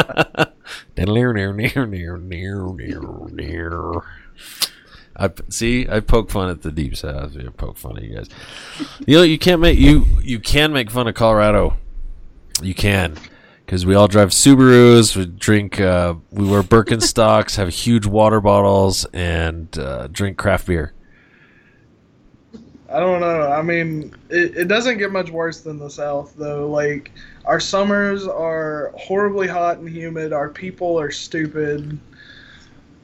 I see. I poke fun at the deep south. I poke fun at you guys. You know, you can't make you you can make fun of Colorado. You can because we all drive Subarus. We drink. Uh, we wear Birkenstocks. have huge water bottles and uh, drink craft beer. I don't know. I mean, it, it doesn't get much worse than the South, though. Like, our summers are horribly hot and humid. Our people are stupid.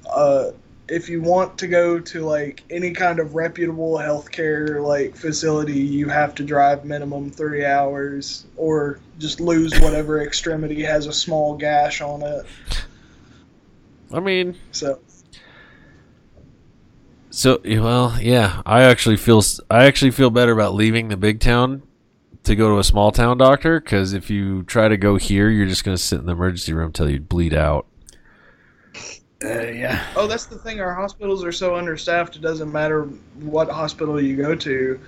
Uh, if you want to go to like any kind of reputable healthcare like facility, you have to drive minimum three hours, or just lose whatever extremity has a small gash on it. I mean, So So well, yeah, I actually feel I actually feel better about leaving the big town to go to a small town doctor because if you try to go here, you're just going to sit in the emergency room till you bleed out. Uh, yeah. Oh, that's the thing. Our hospitals are so understaffed. It doesn't matter what hospital you go to,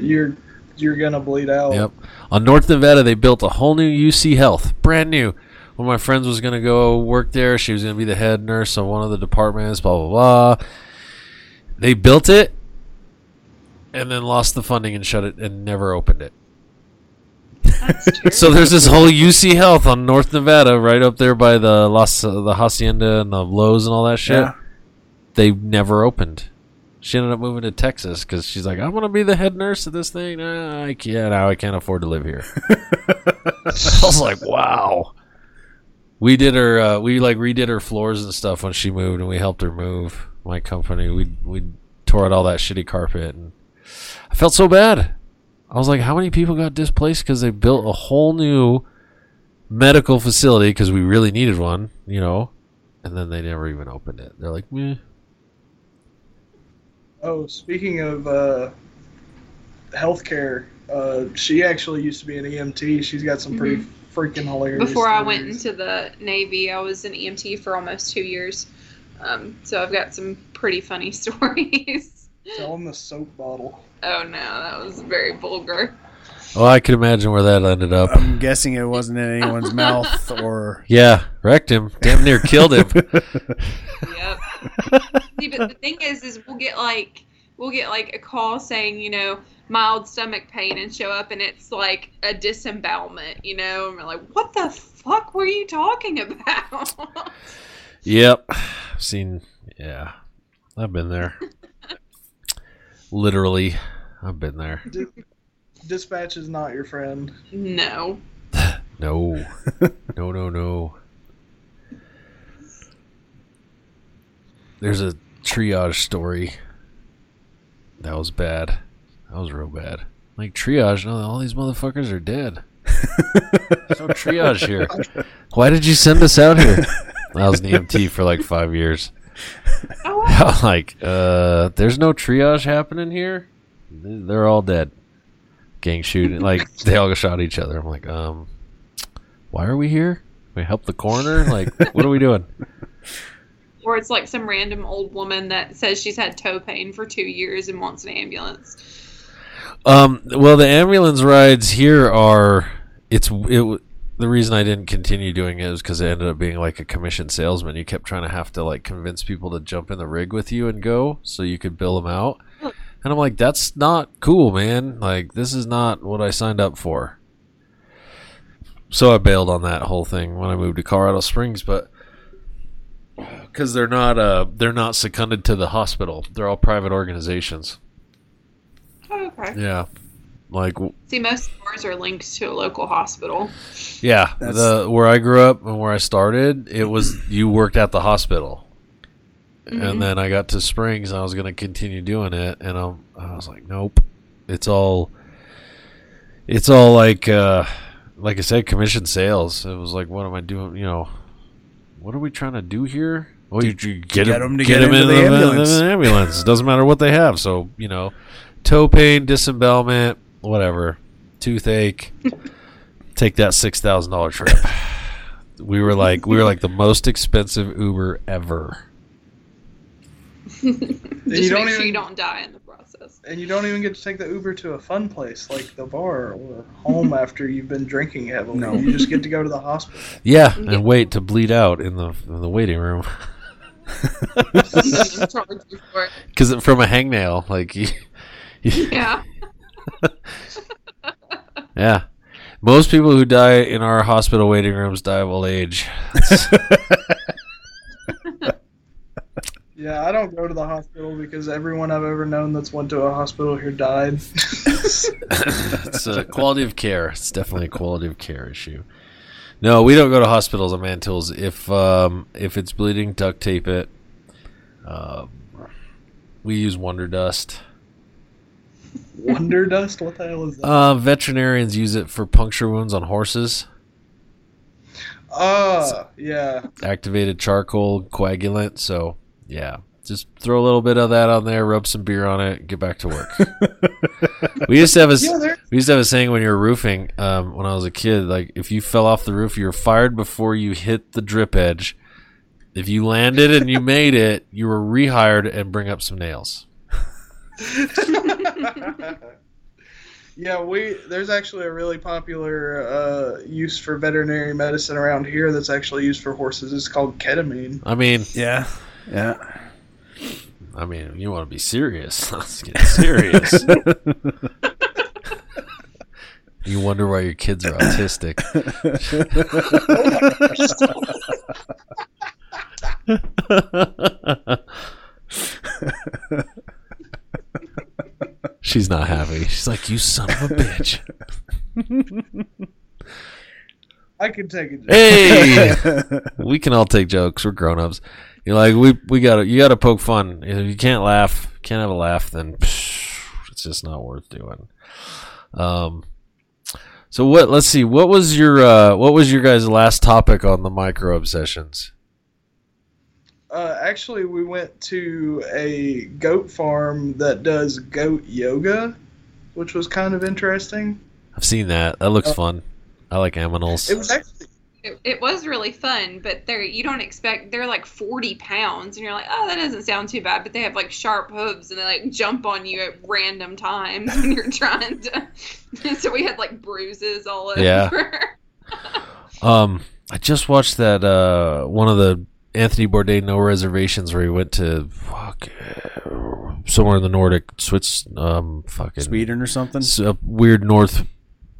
you're you're gonna bleed out. Yep. On North Nevada, they built a whole new UC Health, brand new. One of my friends was going to go work there. She was going to be the head nurse of one of the departments. Blah blah blah. They built it, and then lost the funding and shut it and never opened it. That's [laughs] true. So there's this whole UC Health on North Nevada, right up there by the Las, the hacienda and the Lowe's and all that shit. Yeah. They never opened. She ended up moving to Texas because she's like, I'm gonna be the head nurse of this thing. Nah, I can't. Now I can't afford to live here. [laughs] I was like, wow. We did her. Uh, we like redid her floors and stuff when she moved, and we helped her move. My company, we we tore out all that shitty carpet, and I felt so bad. I was like, how many people got displaced because they built a whole new medical facility because we really needed one, you know, and then they never even opened it. They're like, meh. Oh, speaking of uh, healthcare, uh, she actually used to be an EMT. She's got some pretty freaking hilarious. Before I went into the Navy, I was an EMT for almost two years. Um, so I've got some pretty funny [laughs] stories. selling the soap bottle. Oh no, that was very vulgar. Oh, I could imagine where that ended up. I'm guessing it wasn't in anyone's [laughs] mouth or. Yeah, wrecked him. Damn near killed him. [laughs] Yep. See, but the thing is, is we'll get like we'll get like a call saying, you know, mild stomach pain, and show up, and it's like a disembowelment, you know, and we're like, what the fuck were you talking about? Yep. I've seen. Yeah, I've been there. [laughs] Literally, I've been there. Di- Dispatch is not your friend. no. [sighs] No, [laughs] no, no, no. There's a triage story. That was bad. That was real bad. Like triage, no, all these motherfuckers are dead. [laughs] No triage here. Why did you send us out here? I was an EMT for like five years. Oh, I'm [laughs] like, uh, there's no triage happening here. They're all dead. Gang shooting, like [laughs] they all got shot each other. I'm like, um, why are we here? We help the coroner? Like, what are we doing? [laughs] or it's like some random old woman that says she's had toe pain for two years and wants an ambulance. Um, well, the ambulance rides here are it's it. The reason I didn't continue doing it is because it ended up being like a commission salesman. You kept trying to have to like convince people to jump in the rig with you and go, so you could bill them out. And I'm like, that's not cool, man. Like, this is not what I signed up for. So I bailed on that whole thing when I moved to Colorado Springs, but because they're not uh they're not seconded to the hospital. They're all private organizations. Oh, okay. Yeah, like See, most stores are linked to a local hospital. Yeah, That's- the where I grew up and where I started, it was you worked at the hospital, Mhm. and then I got to Springs and I was going to continue doing it, and i I was like, nope, it's all, it's all like, uh, like I said, commission sales. It was like, what am I doing? You know, what are we trying to do here? Well, you, you get, get 'em- 'em to get get 'em into the in ambulance. in the ambulance. [laughs] It doesn't matter what they have. So you know, toe pain, disembowelment, whatever, toothache. [laughs] Take that six thousand dollar trip. we were like we were like the most expensive Uber ever. [laughs] Just you make don't sure you don't die in the process. And you don't even get to take the Uber to a fun place like the bar or home [laughs] after you've been drinking heavily. No. You just get to go to the hospital. Yeah, [laughs] Yeah. and wait to bleed out in the in the waiting room Charge you for it. because from a hangnail, like you, Yeah. yeah. Most people who die in our hospital waiting rooms die of old age. Yeah, I don't go to the hospital because everyone I've ever known that's went to a hospital here died. [laughs] it's a quality of care. It's definitely a quality of care issue. No, we don't go to hospitals on man tools. If um, if it's bleeding, duct tape it. Um, we use Wonder Dust. Wonder dust? What the hell is that? Uh, veterinarians use it for puncture wounds on horses. Ah, yeah. Activated charcoal coagulant. So yeah, just throw a little bit of that on there, rub some beer on it, get back to work. [laughs] we used to have a s- Yeah, we used to have a saying when you were roofing. Um, when I was a kid, like if you fell off the roof, you were fired before you hit the drip edge. If you landed and you made it, you were rehired and bring up some nails. [laughs] yeah, we there's actually a really popular uh, use for veterinary medicine around here that's actually used for horses. It's called ketamine. I mean, Yeah, yeah. I mean, you want to be serious? [laughs] Let's get serious. [laughs] you wonder why your kids are autistic. She's not happy. She's like, "You son of a bitch." I can take it. Hey, [laughs] we can all take jokes. We're grown ups. You're like, we we gotta you gotta poke fun. If you can't laugh, can't have a laugh, then psh, it's just not worth doing. Um. So what? Let's see. What was your uh, what was your guys' last topic on the micro obsessions? Uh, actually, we went to a goat farm that does goat yoga, which was kind of interesting. I've seen that. That looks fun. I like aminals. It was actually It, it was really fun, but they're you don't expect they're like forty pounds, and you're like, oh, that doesn't sound too bad. But they have like sharp hooves, and they like jump on you at random times when you're trying to. [laughs] So we had like bruises all over. Yeah. [laughs] Um, I just watched that uh one of the Anthony Bourdain No Reservations where he went to fuck somewhere in the Nordic Swiss um fucking Sweden or something. s- weird north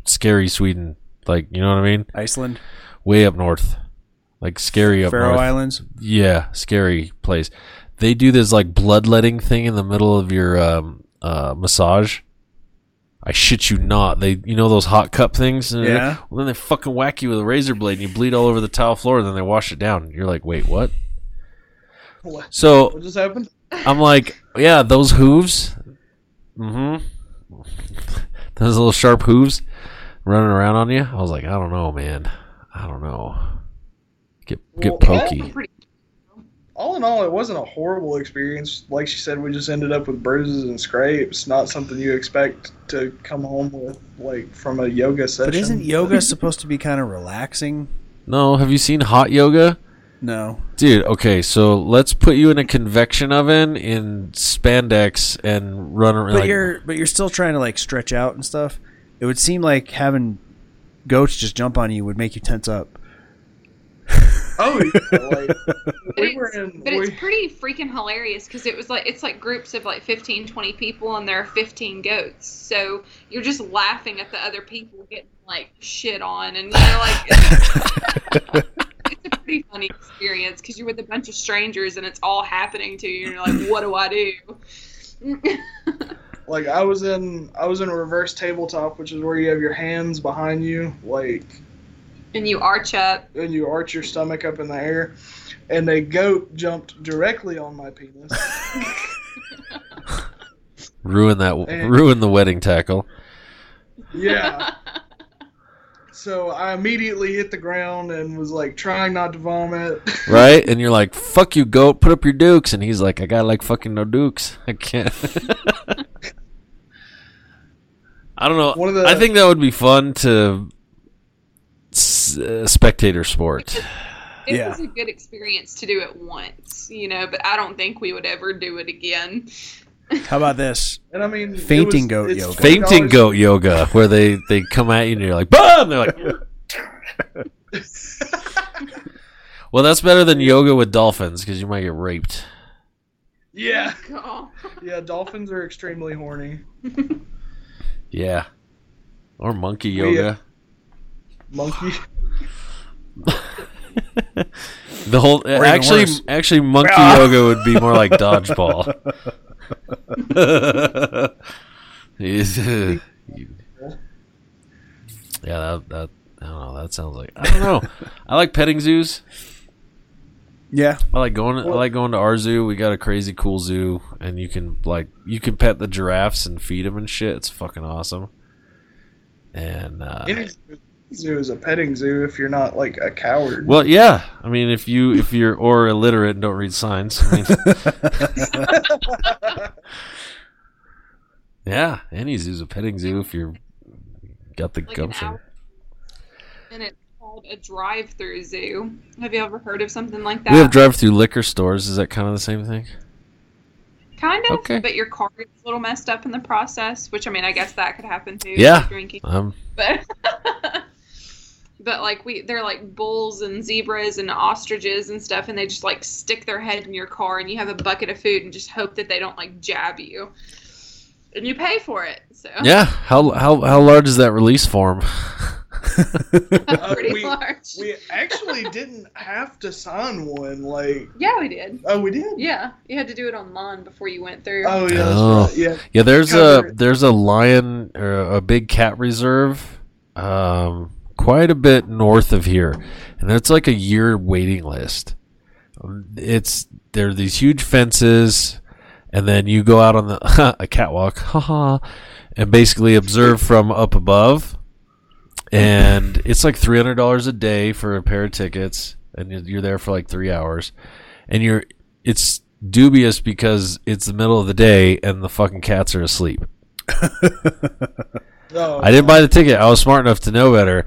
scary Sweden like you know what I mean Iceland, way up north like scary up Faroe north Islands. yeah scary place they do this like bloodletting thing in the middle of your um uh massage I shit you not. They, you know, those hot cup things. And Yeah. Well, then they fucking whack you with a razor blade, and you bleed all over the tile floor. And then they wash it down. You're like, wait, what? what So what just happened. [laughs] I'm like, yeah, those hooves. Mm-hmm. [laughs] those little sharp hooves running around on you. I was like, I don't know, man. I don't know. Get get Well, pokey. Pretty- All in all, it wasn't a horrible experience. Like she said, we just ended up with bruises and scrapes. Not something you expect to come home with, like from a yoga session. But isn't yoga supposed to be kind of relaxing? No, have you seen hot yoga? No. Dude, okay, so let's put you in a convection oven in spandex and run around. But like, you're but you're still trying to like stretch out and stuff. It would seem like having goats just jump on you would make you tense up. Oh, yeah, like [laughs] But, [laughs] we were it's, in. but we, it's pretty freaking hilarious because it was like it's like groups of like 15 20 people and there are 15 goats so you're just laughing at the other people getting like shit on and you're like it's, it's a pretty funny experience because you're with a bunch of strangers and it's all happening to you and you're like what do i do [laughs] like I was in I was in a reverse tabletop, which is where you have your hands behind you, like and you arch up and you arch your stomach up in the air, and a goat jumped directly on my penis. [laughs] ruin that And- ruin the wedding tackle. Yeah. [laughs] So I immediately hit the ground and was like trying not to vomit. [laughs] Right? And you're like, fuck you, goat, put up your dukes. And he's like, I got like fucking no dukes. [laughs] I can't. I don't know. One of the- I think that would be fun to s- it's a spectator sport. It Yeah. was a good experience to do it once, you know, but I don't think we would ever do it again. How about this? And I mean, Fainting was- goat yoga. Fainting goat yoga, where they they come at you and you're like, boom! They're like, [laughs] well, that's better than yoga with dolphins because you might get raped. Yeah, [laughs] yeah. Dolphins are extremely horny. Yeah, or monkey We, uh, yoga. Monkey. [laughs] The whole actually worse. actually monkey yoga would be more like dodgeball. Is- [laughs] yeah, that, that I don't know. That sounds like I don't know. I like petting zoos. Yeah. I like going. I like going to our zoo. We got a crazy cool zoo, and you can like you can pet the giraffes and feed them and shit. It's fucking awesome. And uh, Any zoo is a petting zoo if you're not like a coward. well, yeah. I mean, if you if you're or illiterate and don't read signs, I mean, [laughs] yeah, any zoo's a petting zoo if you're got the Like an gumption. owl. And it's called a drive-through zoo. Have you ever heard of something like that? We have drive-through liquor stores. Is that kind of the same thing? kind of, Okay. but your car gets a little messed up in the process. Which I mean, I guess that could happen too. Yeah. drinking. Um, but [laughs] but like we they're like bulls and zebras and ostriches and stuff and they just like stick their head in your car and you have a bucket of food and just hope that they don't like jab you and you pay for it so yeah. How how how large is that release form? [laughs] [laughs] Uh, pretty we, large we actually didn't have to sign one. Like, yeah we did oh, we did. yeah you had to do it online before you went through Oh yeah, Oh. right. Yeah. Yeah, there's Cover a it. there's a lion or a big cat reserve, um, quite a bit north of here, and it's like a year waiting list. It's there are these huge fences, and then you go out on the [laughs] a catwalk, [laughs] haha, and basically observe from up above, and it's like three hundred dollars a day for a pair of tickets, and you're- you're there for like three hours, and you're it's dubious because it's the middle of the day and the fucking cats are asleep. [laughs] I didn't buy the ticket. I was smart enough to know better.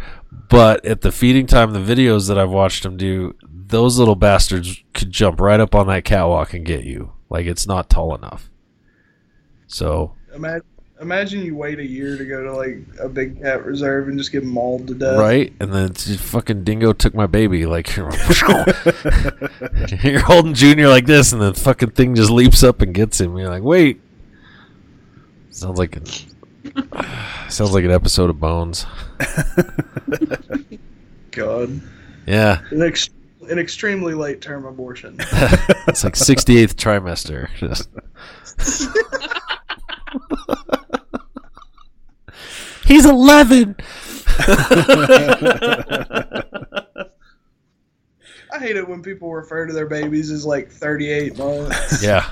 But at the feeding time, the videos that I've watched them do, those little bastards could jump right up on that catwalk and get you. Like it's not tall enough. So Imagine, imagine you wait a year to go to like a big cat reserve and just get mauled to death. right, and then it's just fucking dingo took my baby. Like [laughs] [laughs] you're holding Junior like this, and the fucking thing just leaps up and gets him. You're like, wait. Sounds like an, sounds like an episode of Bones. [laughs] God, Yeah, an, ex- an extremely late term abortion. [laughs] it's like 68th trimester. [laughs] He's 11. I hate it when people refer to their babies as like 38 months. Yeah.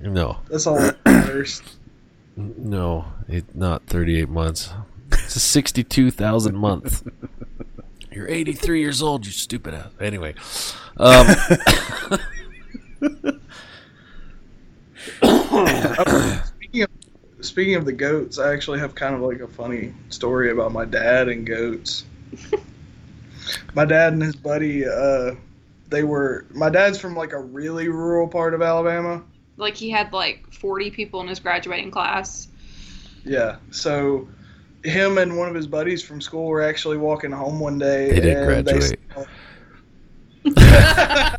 No, That's all that matters. No, it not 38 months. It's a 62,000 month. You're 83 years old, you stupid ass. Anyway, um, Speaking of, speaking of the goats, I actually have kind of like a funny story about my dad and goats. my dad and his buddy, uh, they were. My dad's from like a really rural part of Alabama. Like he had like 40 people in his graduating class Yeah. So him and one of his buddies from school were actually walking home one day. They didn't and graduate. They saw,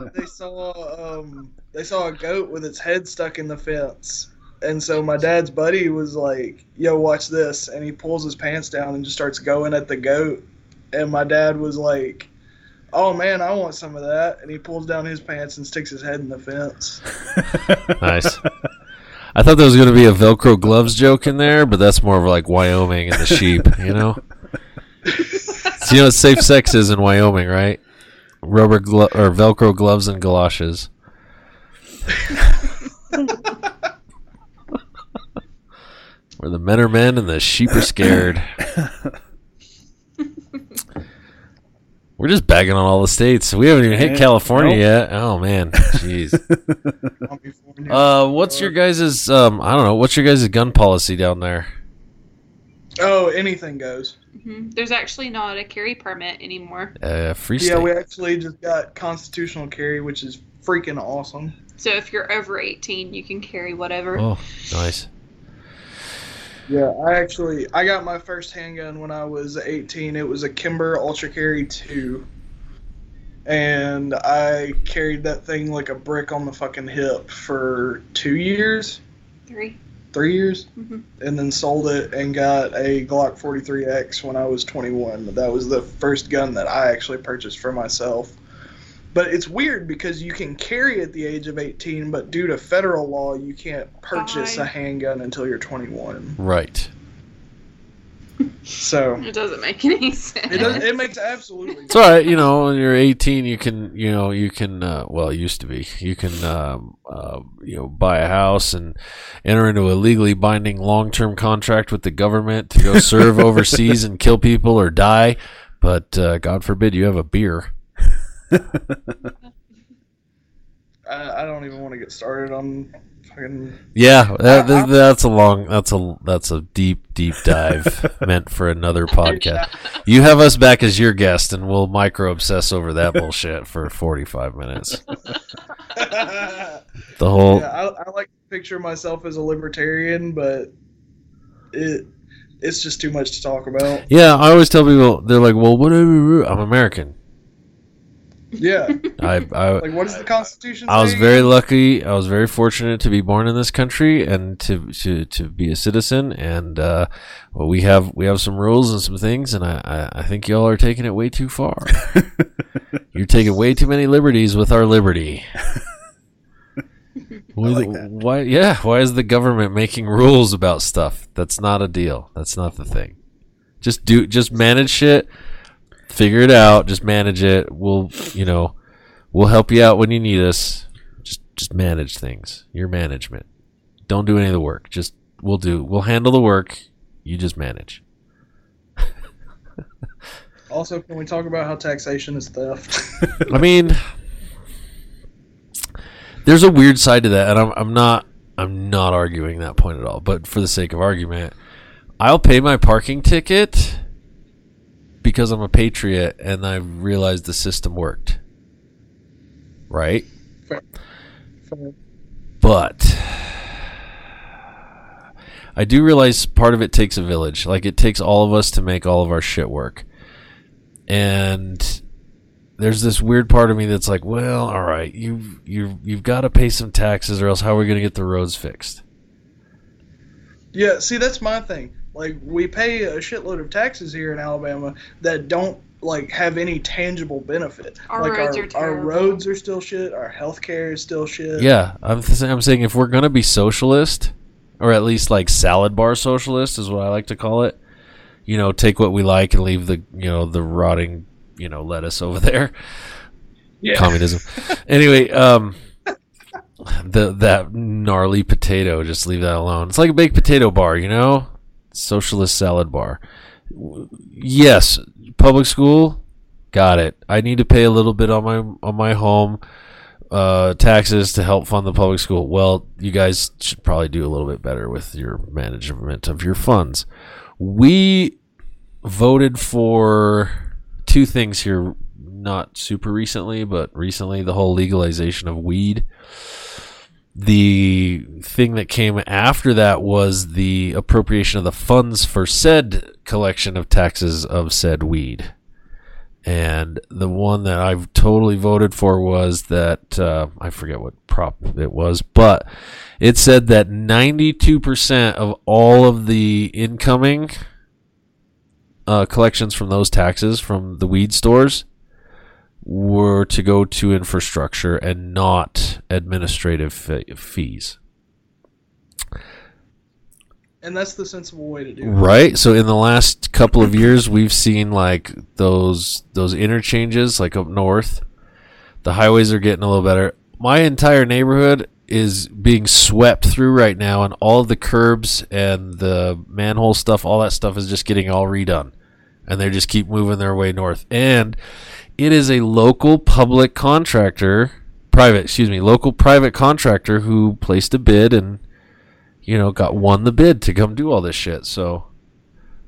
[laughs] they saw um they saw a goat with its head stuck in the fence. And so my dad's buddy was like, "Yo, watch this!" And he pulls his pants down and just starts going at the goat. And my dad was like, "Oh man, I want some of that!" And he pulls down his pants and sticks his head in the fence. [laughs] nice. I thought there was going to be a Velcro gloves joke in there, but that's more of like Wyoming and the sheep, you know? [laughs] so, you know what safe sex is in Wyoming, right? Rubber glo- or Velcro gloves and galoshes. [laughs] Where the men are men and the sheep are scared. We're just bagging on all the states. We haven't even hit California nope. yet. Oh man, jeez. [laughs] California. Uh, what's your guys' um? I don't know. What's your guys' gun policy down there? Oh, anything goes. hmm There's actually not a carry permit anymore. Uh, free Yeah, we actually just got constitutional carry, which is freaking awesome. So if you're over 18, you can carry whatever. oh, nice. Yeah, I actually I got my first handgun when I was 18. It was a Kimber Ultra Carry 2. And I carried that thing like a brick on the fucking hip for 2 years, Three. 3 years, Mhm. and then sold it and got a Glock 43X when I was 21. That was the first gun that I actually purchased for myself. But it's weird because you can carry at the age of 18, but due to federal law, you can't purchase Buy. a handgun until you're 21. Right. So It doesn't make any [laughs] sense. it does. It makes absolutely. It's all right. You know, when you're 18, you can, you know, you can. Uh, well, it used to be. You can, um, uh, you know, buy a house and enter into a legally binding long-term contract with the government to go serve [laughs] overseas and kill people or die. But uh, God forbid you have a beer. I, I don't even want to get started on fucking. Yeah, that, that- that's a long. That's a that's a deep deep dive [laughs] meant for another podcast. You have us back as your guest, and we'll micro obsess over that bullshit for 45 minutes. [laughs] The whole I, I like to picture myself as a libertarian, but it it's just too much to talk about. Yeah, I always tell people they're like, "Well, whatever." I'm American. Yeah, [laughs] I I, like what does the Constitution? I was very lucky. I was very fortunate to be born in this country and to to, to be a citizen. And uh, well, we have we have some rules and some things, and I, I, I think y'all are taking it way too far. [laughs] You're taking way too many liberties with our liberty. [laughs] Why, like why? Yeah. Why is the government making rules about stuff? That's not a deal. That's not the thing. Just do. Just manage shit. Figure it out. Just manage it. We'll, you know, we'll help you out when you need us. Just, just manage things. Your management. Don't do any of the work. Just we'll do. We'll handle the work. You just manage. [laughs] Also, can we talk about how taxation is theft? [laughs] I mean, there's a weird side to that, and I'm, I'm not I'm not arguing that point at all. But for the sake of argument, I'll pay my parking ticket because I'm a patriot and I realized the system worked. Right? But I do realize part of it takes a village. Like it takes all of us to make all of our shit work. And there's this weird part of me that's like, well, all right, you you you've got to pay some taxes or else how are we going to get the roads fixed? Yeah, see, that's my thing. Like, we pay a shitload of taxes here in Alabama that don't like have any tangible benefit. Our like roads our, are terrible. our roads are still shit. Our healthcare is still shit. Yeah, I'm th- I'm saying if we're going to be socialist or at least like salad bar socialist is what I like to call it. You know, take what we like and leave the, you know, the rotting, you know, lettuce over there. Yeah. communism. anyway, um, the that gnarly potato, just leave that alone. It's like a baked potato bar, you know, socialist salad bar. Yes, public school, got it. I need to pay a little bit on my on my home uh, taxes to help fund the public school. Well, you guys should probably do a little bit better with your management of your funds. We voted for two things here not super recently, but recently the whole legalization of weed. The thing that came after that was the appropriation of the funds for said collection of taxes of said weed. And the one that I've totally voted for was that uh, I forget what prop it was, but it said that 92% of all of the incoming uh, collections from those taxes from the weed stores were to go to infrastructure and not administrative fees. And that's the sensible way to do it. Right. So in the last couple of years, we've seen like those those interchanges, like up north. The highways are getting a little better. My entire neighborhood is being swept through right now, and all of the curbs and the manhole stuff, all that stuff is just getting all redone, and they just keep moving their way north. And it is a local public contractor, private, excuse me, local private contractor who placed a bid and you know, got won the bid to come do all this shit. So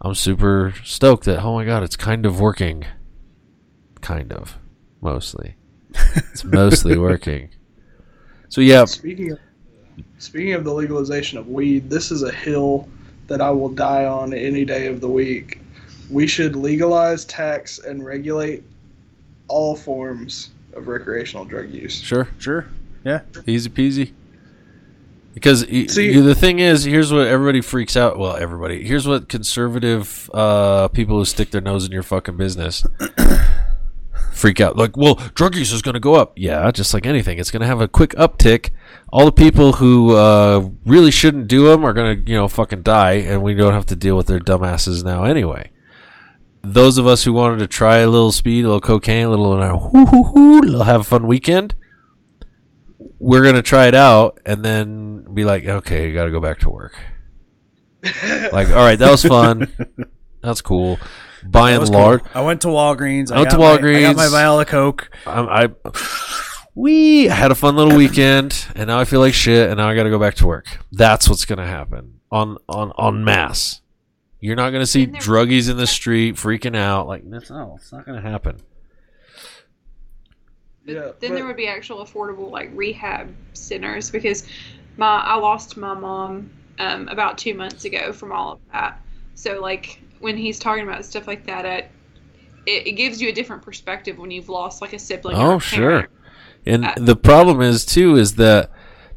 I'm super stoked that oh my god, it's kind of working. Kind of, mostly. It's mostly [laughs] working. So yeah, Speaking of speaking of the legalization of weed, this is a hill that I will die on any day of the week. We should legalize, tax, and regulate all forms of recreational drug use. sure, Sure. Yeah. easy peasy. Because See- the thing is, here's what everybody freaks out. Well, everybody. Here's what conservative uh, people who stick their nose in your fucking business [coughs] freak out. Like, well, drug use is going to go up. Yeah, just like anything, it's going to have a quick uptick. All the people who uh, really shouldn't do them are going to, you know, fucking die, and we don't have to deal with their dumbasses now anyway. Those of us who wanted to try a little speed, a little cocaine, a little, hoo hoo hoo, little have a fun weekend we're gonna try it out and then be like, okay, you got to go back to work. [laughs] like, all right, that was fun. That's cool. By That and was cool. large, I went to Walgreens. I I went got to my- I got my Walgreens. vial of Coke. I, I we had a fun little weekend, and now I feel like shit, and now I got to go back to work. That's what's gonna happen on on on mass. You're not gonna see druggies in the street freaking out. Like that's no, it's not gonna happen. But Yeah, then but- there would be actual affordable like rehab centers because my I lost my mom um, about two months ago from all of that. So like when he's talking about stuff like that, it, it, it gives you a different perspective when you've lost like a sibling. or Oh, a sure. And Uh, the problem is too is that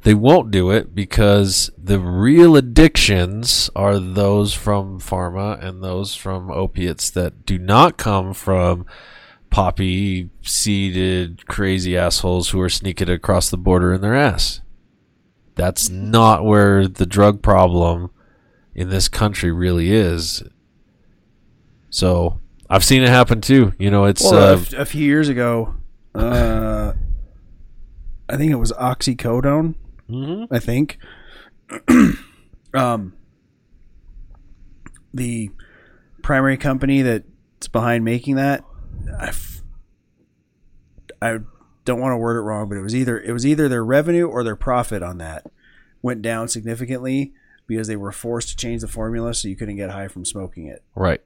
they won't do it because the real addictions are those from pharma and those from opiates that do not come from poppy seeded crazy assholes who are sneaking across the border in their ass. That's not where the drug problem in this country really is. So I've seen it happen too. You know, it's Well, uh, a few years ago, uh, I think it was oxycodone. Mhm. I think. [clears throat] um, the primary company that's behind making that, I, f- I don't want to word it wrong, but it was either it was either their revenue or their profit on that went down significantly because they were forced to change the formula so you couldn't get high from smoking it, right.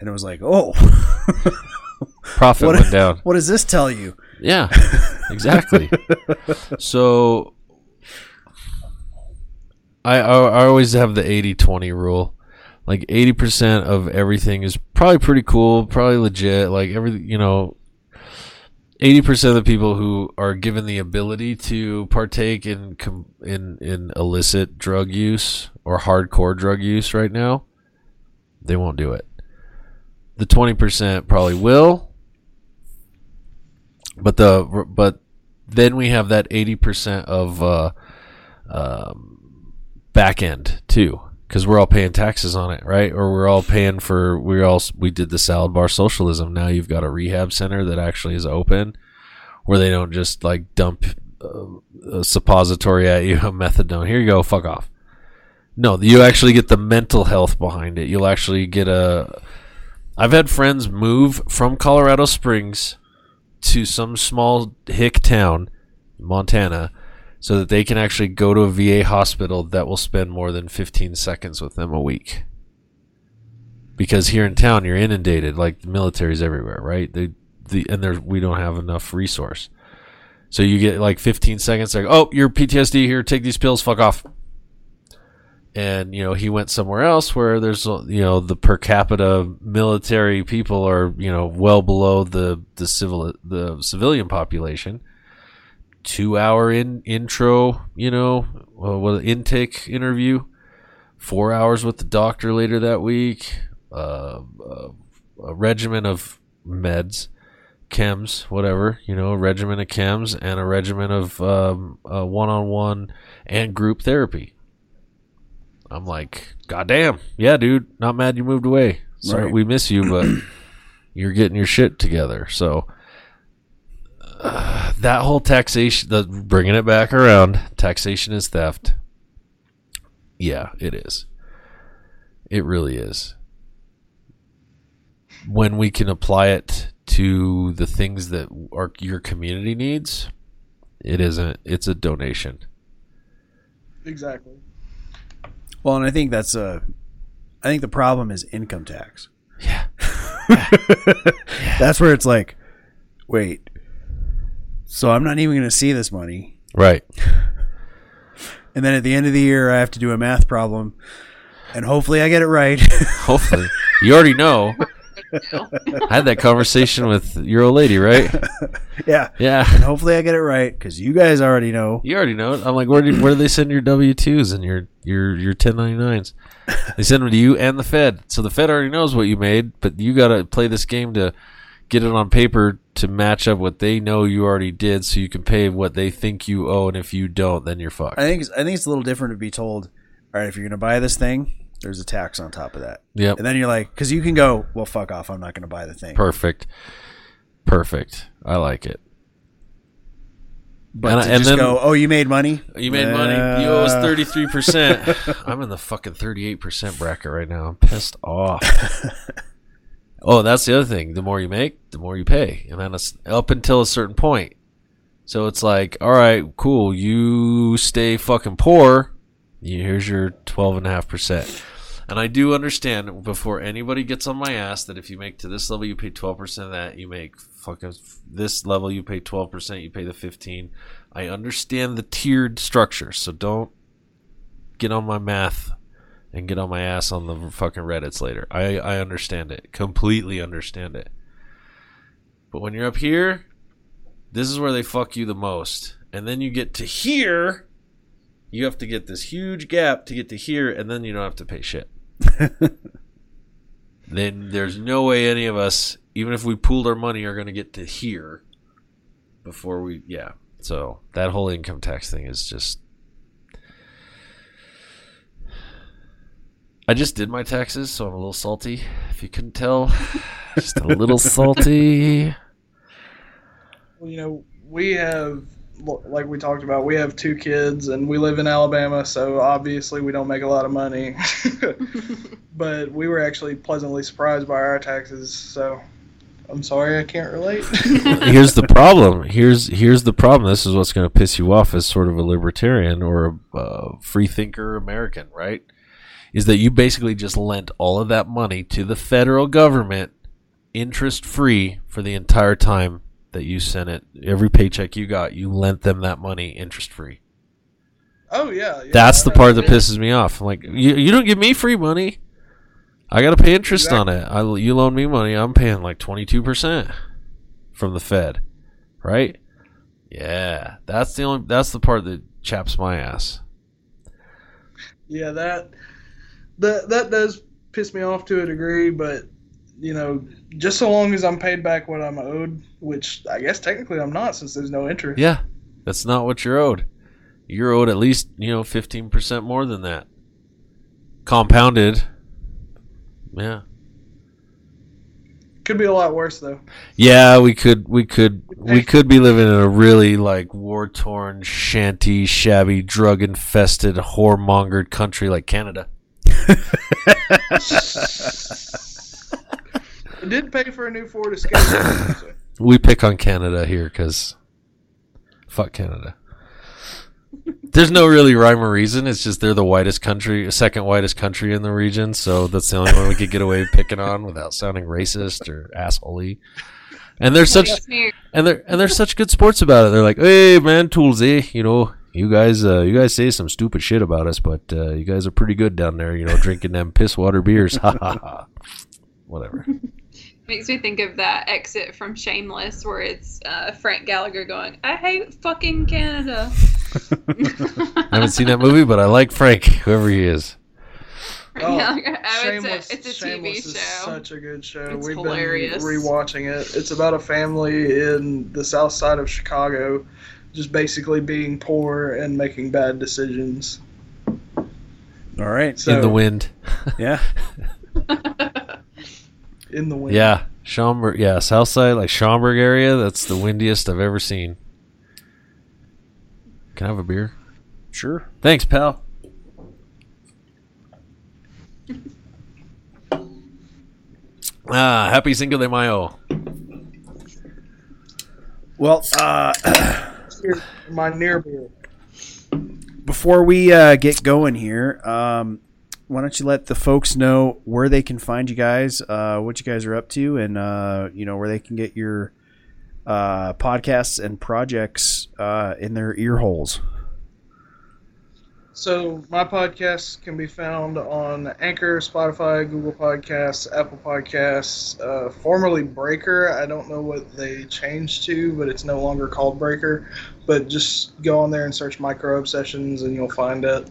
and it was like, oh, [laughs] Profit What- went down. [laughs] what does this tell you? Yeah, exactly. [laughs] so I, I I always have the 80-20 rule. Like 80% of everything is probably pretty cool, probably legit. Like every, you know, 80% of the people who are given the ability to partake in in in illicit drug use or hardcore drug use right now, they won't do it. The 20% probably will, but the but then we have that 80% of uh, um, back end too because we're all paying taxes on it right? Or we're all paying for we all we did the salad bar socialism. Now you've got a rehab center that actually is open where they don't just like dump uh, a suppository at you [laughs] a methadone. Here you go fuck off. No you actually get the mental health behind it. You'll actually get a i've had friends move from colorado springs to some small hick town, Montana, so that they can actually go to a VA hospital that will spend more than 15 seconds with them a week. Because here in town, you're inundated, like the military's everywhere, right? They, the and there we don't have enough resource, so you get like 15 seconds. Like, oh, you're PTSD here. Take these pills. Fuck off. And you know he went somewhere else where there's you know the per capita military people are you know well below the the civil the civilian population. Two hour in intro, you know, uh, intake interview, four hours with the doctor later that week, uh, uh, a regimen of meds, chems, whatever, you know, a regimen of chems and a regimen of um, uh, one-on-one and group therapy. I'm like, God damn, yeah, dude, not mad you moved away. Sorry, Right. we miss you, but [clears throat] you're getting your shit together. So uh, that whole taxation, the bringing it back around, taxation is theft. Yeah, it is. It really is. When we can apply it to the things that are your community needs, it isn't. It's a donation. Exactly. Well, and I think that's a I think the problem is income tax. Yeah. [laughs] That's where it's like, wait, so I'm not even going to see this money. Right. [laughs] And then at the end of the year, I have to do a math problem. And hopefully I get it right. [laughs] Hopefully. You already know. [laughs] I had that conversation with your old lady, right? yeah. Yeah. And hopefully I get it right because you guys already know. You already know it. I'm like, where do where do they send your W twos and your your your 1099s? They send them to you and the Fed. So the Fed already knows what you made, but you got to play this game to get it on paper to match up what they know you already did, so you can pay what they think you owe. And if you don't, then you're fucked. I think it's, I think it's a little different to be told, all right, if you're going to buy this thing, there's a tax on top of that. Yep. And then you're like, because you can go, well, fuck off. I'm not going to buy the thing. Perfect. Perfect. I like it. But And- to and just then- go, oh, you made money. You made money. You owe us Uh, thirty three percent. [laughs] I'm in the fucking thirty eight percent bracket right now. I'm pissed off. [laughs] oh, that's the other thing. The more you make, the more you pay, and then it's up until a certain point. So it's like, all right, cool. You stay fucking poor. Here's your twelve and a half percent. And I do understand before anybody gets on my ass that if you make to this level, you pay twelve percent of that. You make fucking this level, you pay twelve percent. You pay the fifteen. I understand the tiered structure, so don't get on my math and get on my ass on the fucking Reddits later. I I understand it completely. Understand it. But when you're up here, this is where they fuck you the most, and then you get to here. You have to get this huge gap to get to here, and then you don't have to pay shit. [laughs] then there's no way any of us, even if we pooled our money, are going to get to here before we. Yeah. So that whole income tax thing is just. I just did my taxes, so I'm a little salty. If you couldn't tell, [laughs] just a little salty. Well, you know, we have, like we talked about, we have two kids and we live in Alabama, so obviously we don't make a lot of money. [laughs] but we were actually pleasantly surprised by our taxes, so I'm sorry I can't relate. [laughs] here's the problem. Here's here's the problem. This is what's going to piss you off as sort of a libertarian or a uh, free thinker American, right? Is that you basically just lent all of that money to the federal government, interest free, for the entire time that you sent it. Every paycheck you got, you lent them that money interest free. oh, yeah. yeah That's the part that pisses me off. I'm like, you, you don't give me free money. I got to pay interest on it. I, you loan me money, I'm paying like 22% from the Fed, right? Yeah, that's the only that's the part that chaps my ass. Yeah, that that that does piss me off to a degree, but you know, just so long as I'm paid back what I'm owed, which I guess technically I'm not since there's no interest. Yeah, that's not what you're owed. You're owed at least, you know, 15% more than that. Compounded. Yeah. Could be a lot worse though. Yeah, we could we could we could be living in a really like war torn, shanty, shabby, drug infested, whoremongered country like Canada. I did pay for a new Ford Escape. so- [laughs] We pick on Canada here because fuck Canada. There's no really rhyme or reason. It's just they're the whitest country, second whitest country in the region, so that's the only one we could get away picking on without sounding racist or assholey. And they're such and they're and they're such good sports about it. They're like, "Hey, man, Toolsy, you know, you guys, uh, you guys say some stupid shit about us, but uh, you guys are pretty good down there, you know, drinking them piss water beers." Ha ha ha. Whatever. [laughs] Makes me think of that exit from Shameless where it's uh, Frank Gallagher going, I hate fucking Canada. [laughs] I haven't seen that movie, but I like Frank, whoever he is. Frank Oh, Gallagher. Oh, Shameless, it's a, it's a Shameless TV is show. such a good show. It's We've hilarious. been rewatching it. It's about a family in the south side of Chicago, just basically being poor and making bad decisions. All right. So In the wind. Yeah. [laughs] [laughs] in the wind. Yeah, Schaumburg. Yeah, South Side, like Schaumburg area. That's the windiest I've ever seen. Can I have a beer? Sure. Thanks, pal. [laughs] Ah, happy Cinco de Mayo. Well, uh, [clears throat] My near beer. before we uh, get going here, um, why don't you let the folks know where they can find you guys, uh, what you guys are up to, and uh, you know where they can get your uh, podcasts and projects uh, in their ear holes. So my podcast can be found on Anchor, Spotify, Google Podcasts, Apple Podcasts, uh, formerly Breaker. I don't know what they changed to, but it's no longer called Breaker. But just go on there and search Micro Obsessions, and you'll find it.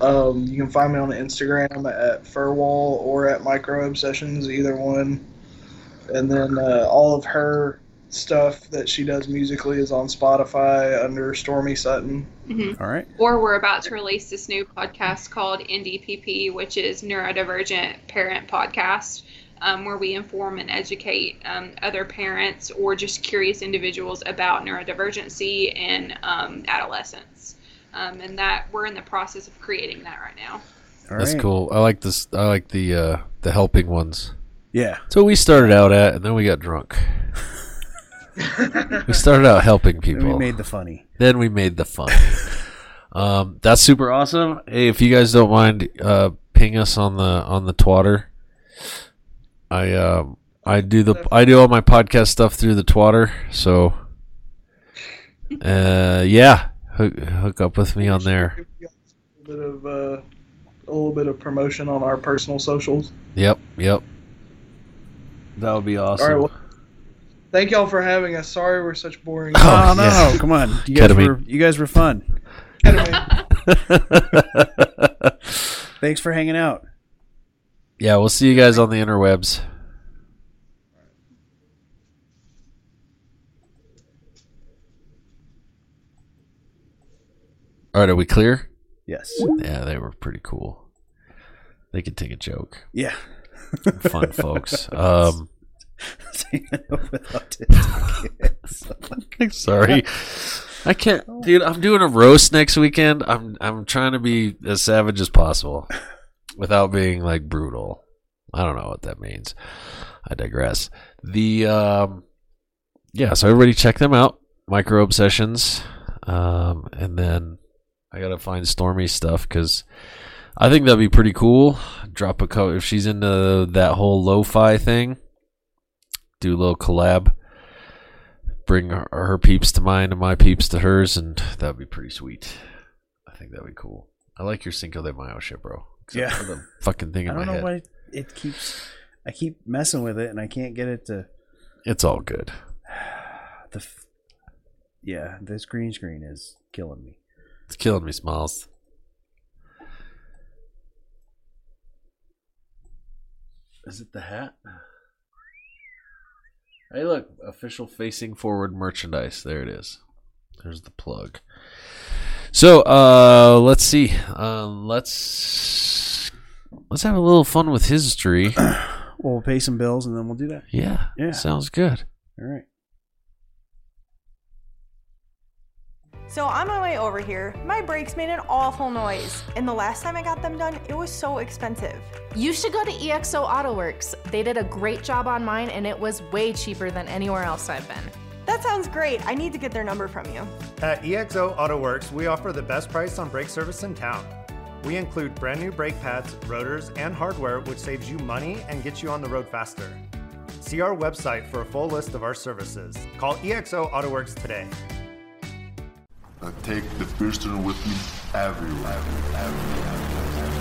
Um, you can find me on Instagram at Furwall or at Micro Obsessions, either one. And then uh, all of her stuff that she does musically is on Spotify under Stormy Sutton. Mhm. All right. Or we're about to release this new podcast called NDPP, which is Neurodivergent Parent Podcast, um, where we inform and educate um, other parents or just curious individuals about neurodivergency and um, adolescence. Um, and that we're in the process of creating that right now. All That's right. cool. I like this. I like the uh, the helping ones. Yeah. So we started out at, and then we got drunk. [laughs] we [laughs] started out helping And people. we made the funny. then we made the fun. [laughs] um, that's super awesome. Hey, if you guys don't mind, uh, ping us on the on the twatter. I um I do the I do all my podcast stuff through the twatter. So, uh, yeah, hook, hook up with me on there. A little bit of uh, a little bit of promotion on our personal socials. Yep, yep. That would be awesome. All right, well, thank y'all for having us. Sorry we're such boring. Oh, no, yeah. come on! You guys Ketamine. were you guys were fun. [laughs] Thanks for hanging out. yeah, we'll see you guys on the interwebs. All right, are we clear? Yes. Yeah, they were pretty cool. They could take a joke. Yeah. Fun folks. Um, With autistic kids. sorry, I can't, dude. I'm doing a roast next weekend. I'm I'm trying to be as savage as possible without being like brutal. I don't know what that means. I digress. The um, yeah. So everybody check them out. Micro Obsessions, um, and then I gotta find Stormy stuff because I think that'd be pretty cool. Drop a co if she's into that whole lo-fi thing. Do a little collab. Bring her, her peeps to mine and my peeps to hers, and that'd be pretty sweet. I think that'd be cool. I like your Cinco de Mayo shit, bro. Yeah. the fucking thing I don't know head. why it keeps. I keep messing with it, and I can't get it to. It's all good. [sighs] The. f- Yeah, this green screen is killing me. It's killing me, Smiles. Is it the hat? Hey, look, official facing forward merchandise. There it is. There's the plug. So, uh, let's see. Um, let's let's have a little fun with history. [coughs] Well, we'll pay some bills, and then we'll do that. Yeah, Yeah. sounds good. All right. So on my way over here, my brakes made an awful noise. And the last time I got them done, it was so expensive. You should go to EXO AutoWorks. They did a great job on mine and it was way cheaper than anywhere else I've been. That sounds great. I need to get their number from you. At EXO AutoWorks, we offer the best price on brake service in town. We include brand new brake pads, rotors, and hardware, which saves you money and gets you on the road faster. See our website for a full list of our services. Call EXO AutoWorks today. I take the Pilsner with me everywhere. The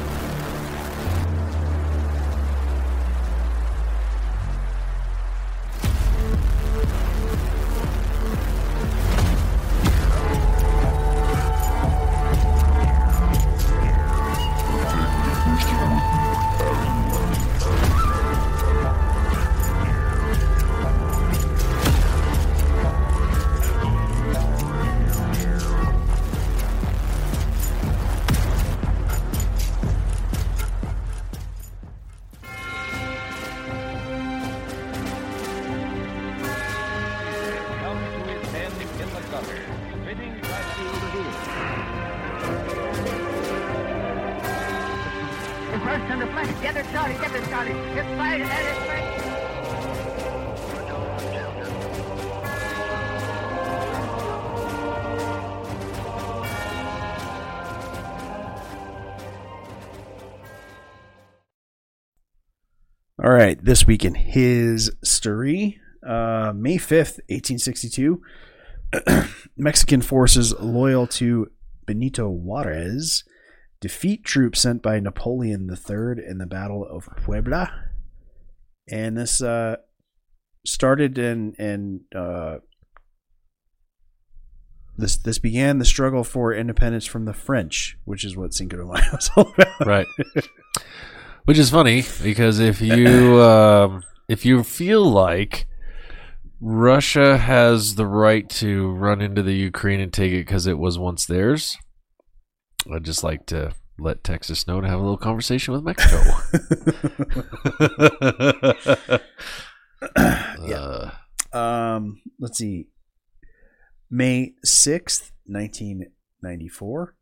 right, this week in history, uh, May 5th, 1862, [clears throat] Mexican forces loyal to Benito Juarez defeat troops sent by Napoleon III in the Battle of Puebla. And this uh, started in, in uh, this this began the struggle for independence from the French, which is what Cinco de Mayo is all about. Right. [laughs] Which is funny because if you [clears throat] um, if you feel like Russia has the right to run into the Ukraine and take it because it was once theirs, I'd just like to let Texas know to have a little conversation with Mexico. [laughs] [laughs] yeah. Um, let's see. May 6th, 1994.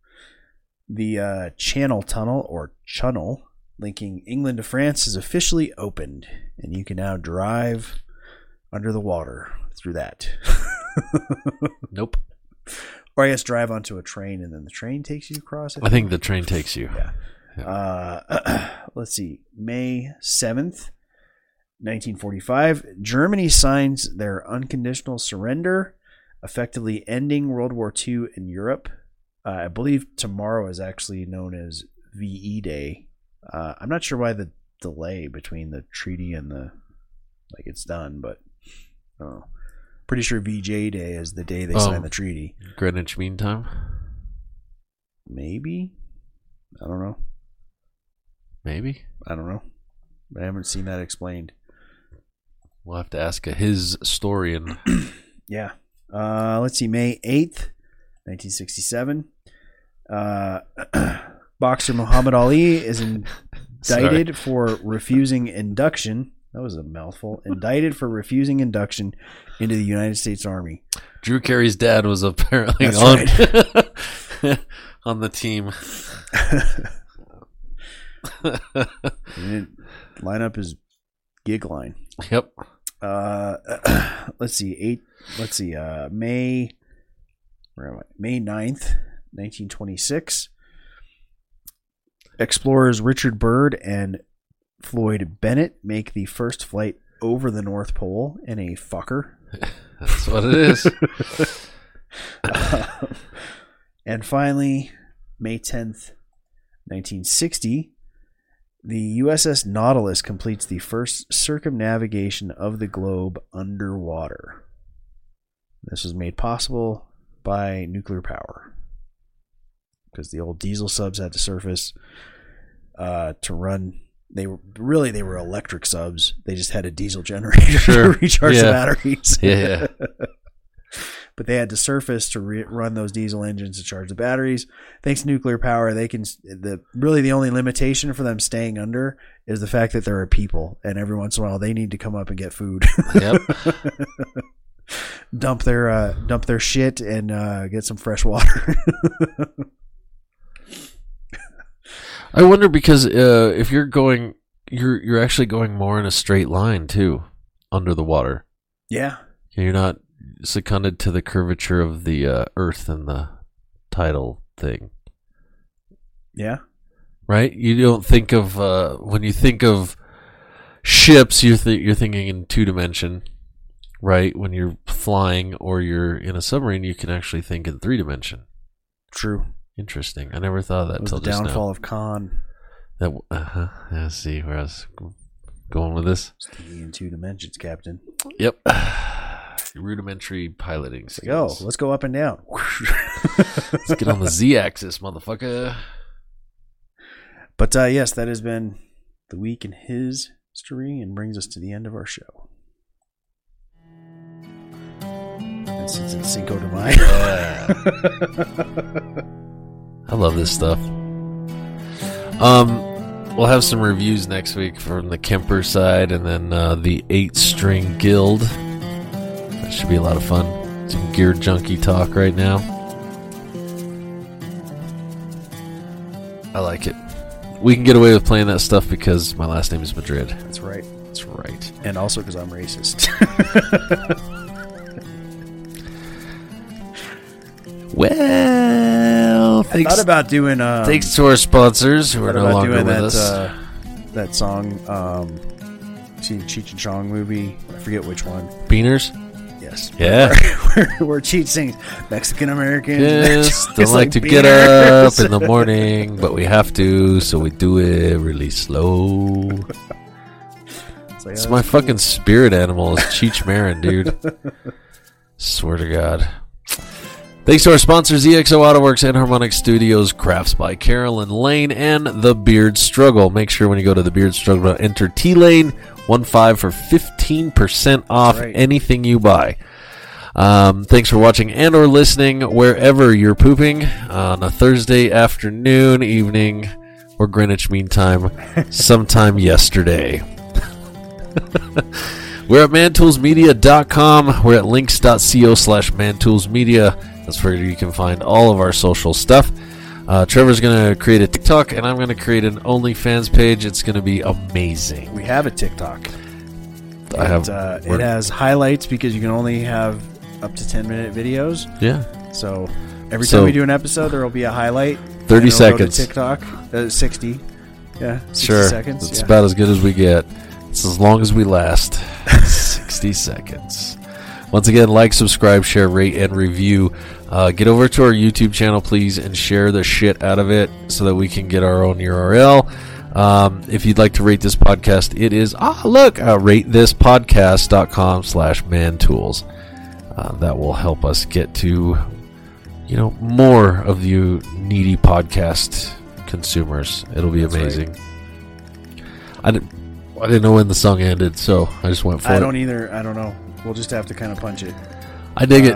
The uh, Channel Tunnel or Channel linking England to France is officially opened, and you can now drive under the water through that. [laughs] nope. Or I guess drive onto a train and then the train takes you across. I think the train takes you. Yeah. Uh, [clears throat] let's see. May 7th, 1945. Germany signs their unconditional surrender, effectively ending World War II in Europe. Uh, I believe tomorrow is actually known as VE Day. Uh, I'm not sure why the delay between the treaty and the like it's done, but uh, pretty sure VJ Day is the day they Oh. sign the treaty. Greenwich Mean Time? Maybe. I don't know. Maybe. I don't know. I haven't seen that explained. We'll have to ask a his historian. [clears throat] Yeah. Uh, let's see. May 8th, 1967. Uh, [clears throat] boxer Muhammad Ali is [laughs] indicted for refusing induction. That was a mouthful. Indicted for refusing induction into the United States Army. Drew Carey's dad was apparently That's on [laughs] on the team. [laughs] line up his gig line. Yep. Uh, [clears throat] let's see. Eight. Let's see. Uh, May. Where am I? May 9th, 1926. Explorers Richard Byrd and Floyd Bennett make the first flight over the North Pole in a fucker. [laughs] That's what it is. [laughs] Um, and finally, May 10th, 1960, the USS Nautilus completes the first circumnavigation of the globe underwater. This was made possible by nuclear power because the old diesel subs had to surface uh, to run. They were really they were electric subs. They just had a diesel generator Sure. to [laughs] recharge the batteries. Yeah. [laughs] but they had to surface to re- run those diesel engines to charge the batteries. Thanks to nuclear power, they can the really the only limitation for them staying under is the fact that there are people, and every once in a while they need to come up and get food. Yep. [laughs] dump their uh, dump their shit and uh, get some fresh water. I wonder because uh, if you're going, you're you're actually going more in a straight line too, under the water. yeah, You're not seconded to the curvature of the uh, Earth and the tidal thing, yeah, right? You don't think of uh, when you think of ships, you're th- you're thinking in two dimension, right? When you're flying or you're in a submarine, you can actually think in three dimension. true. Interesting. I never thought of that until the just now. downfall of Khan. That uh huh. Yeah, see where I was going with this. Thinking in two dimensions, Captain. Yep. [sighs] Rudimentary piloting Like, oh, let's go up and down. [laughs] [laughs] Let's get on the z-axis, motherfucker. But uh, yes, that has been the week in his history and brings us to the end of our show. And since it's Cinco de Mayo, [laughs] I love this stuff. Um, we'll have some reviews next week from the Kemper side, and then uh, the Eight String Guild. That should be a lot of fun. Some gear junkie talk right now. I like it. We can get away with playing that stuff because my last name is Madrid. that's right. That's right. And also because I'm racist. [laughs] Well, I thanks, thought about doing. Um, thanks to our sponsors who are no longer doing with that us. uh, that song. Um, seen Cheech and Chong movie. I forget which one. Beaners? Yes. [laughs] Yeah. where, where Cheech sings Mexican American. Yes, [laughs] don't like to get up in the morning, but we have to, so we do it really slow. [laughs] It's, like, It's my cool. fucking spirit animal. Is Cheech Marin, dude. Swear to God. Thanks to our sponsors, EXO AutoWorks Enharmonic Studios, Crafts by Carolyn Lane, and The Beard Struggle. Make sure when you go to The Beard Struggle to enter T Lane 15 for 15% off right. anything you buy. Um, thanks for watching and or listening wherever you're pooping on a Thursday afternoon, evening, or Greenwich Mean Time, [laughs] sometime yesterday. [laughs] We're at mantoolsmedia.com. We're at links.co slash mantoolsmedia. That's where you can find all of our social stuff. Uh, Trevor's going to create a TikTok, and I'm going to create an OnlyFans page. It's going to be amazing. We have a TikTok. I have. It, uh, it has highlights because you can only have up to 10 minute videos. Yeah. So every So- time we do an episode, there will be a highlight. 30 and it'll go to seconds. TikTok. Uh, 60. Yeah. 60 Sure. seconds. It's yeah. about as good as we get. It's as long as we last. [laughs] 60 seconds. Once again, like, subscribe, share, rate, and review. Uh, get over to our YouTube channel, please, and share the shit out of it so that we can get our own URL. Um, if you'd like to rate this podcast, it is, ah, look, uh, ratethispodcast.com slash mantools. Uh, that will help us get to, you know, more of you needy podcast consumers. It'll be That's right. amazing. I didn't, I didn't know when the song ended, so I just went for I it. don't either. I don't know. We'll just have to kind of punch it. I dig it.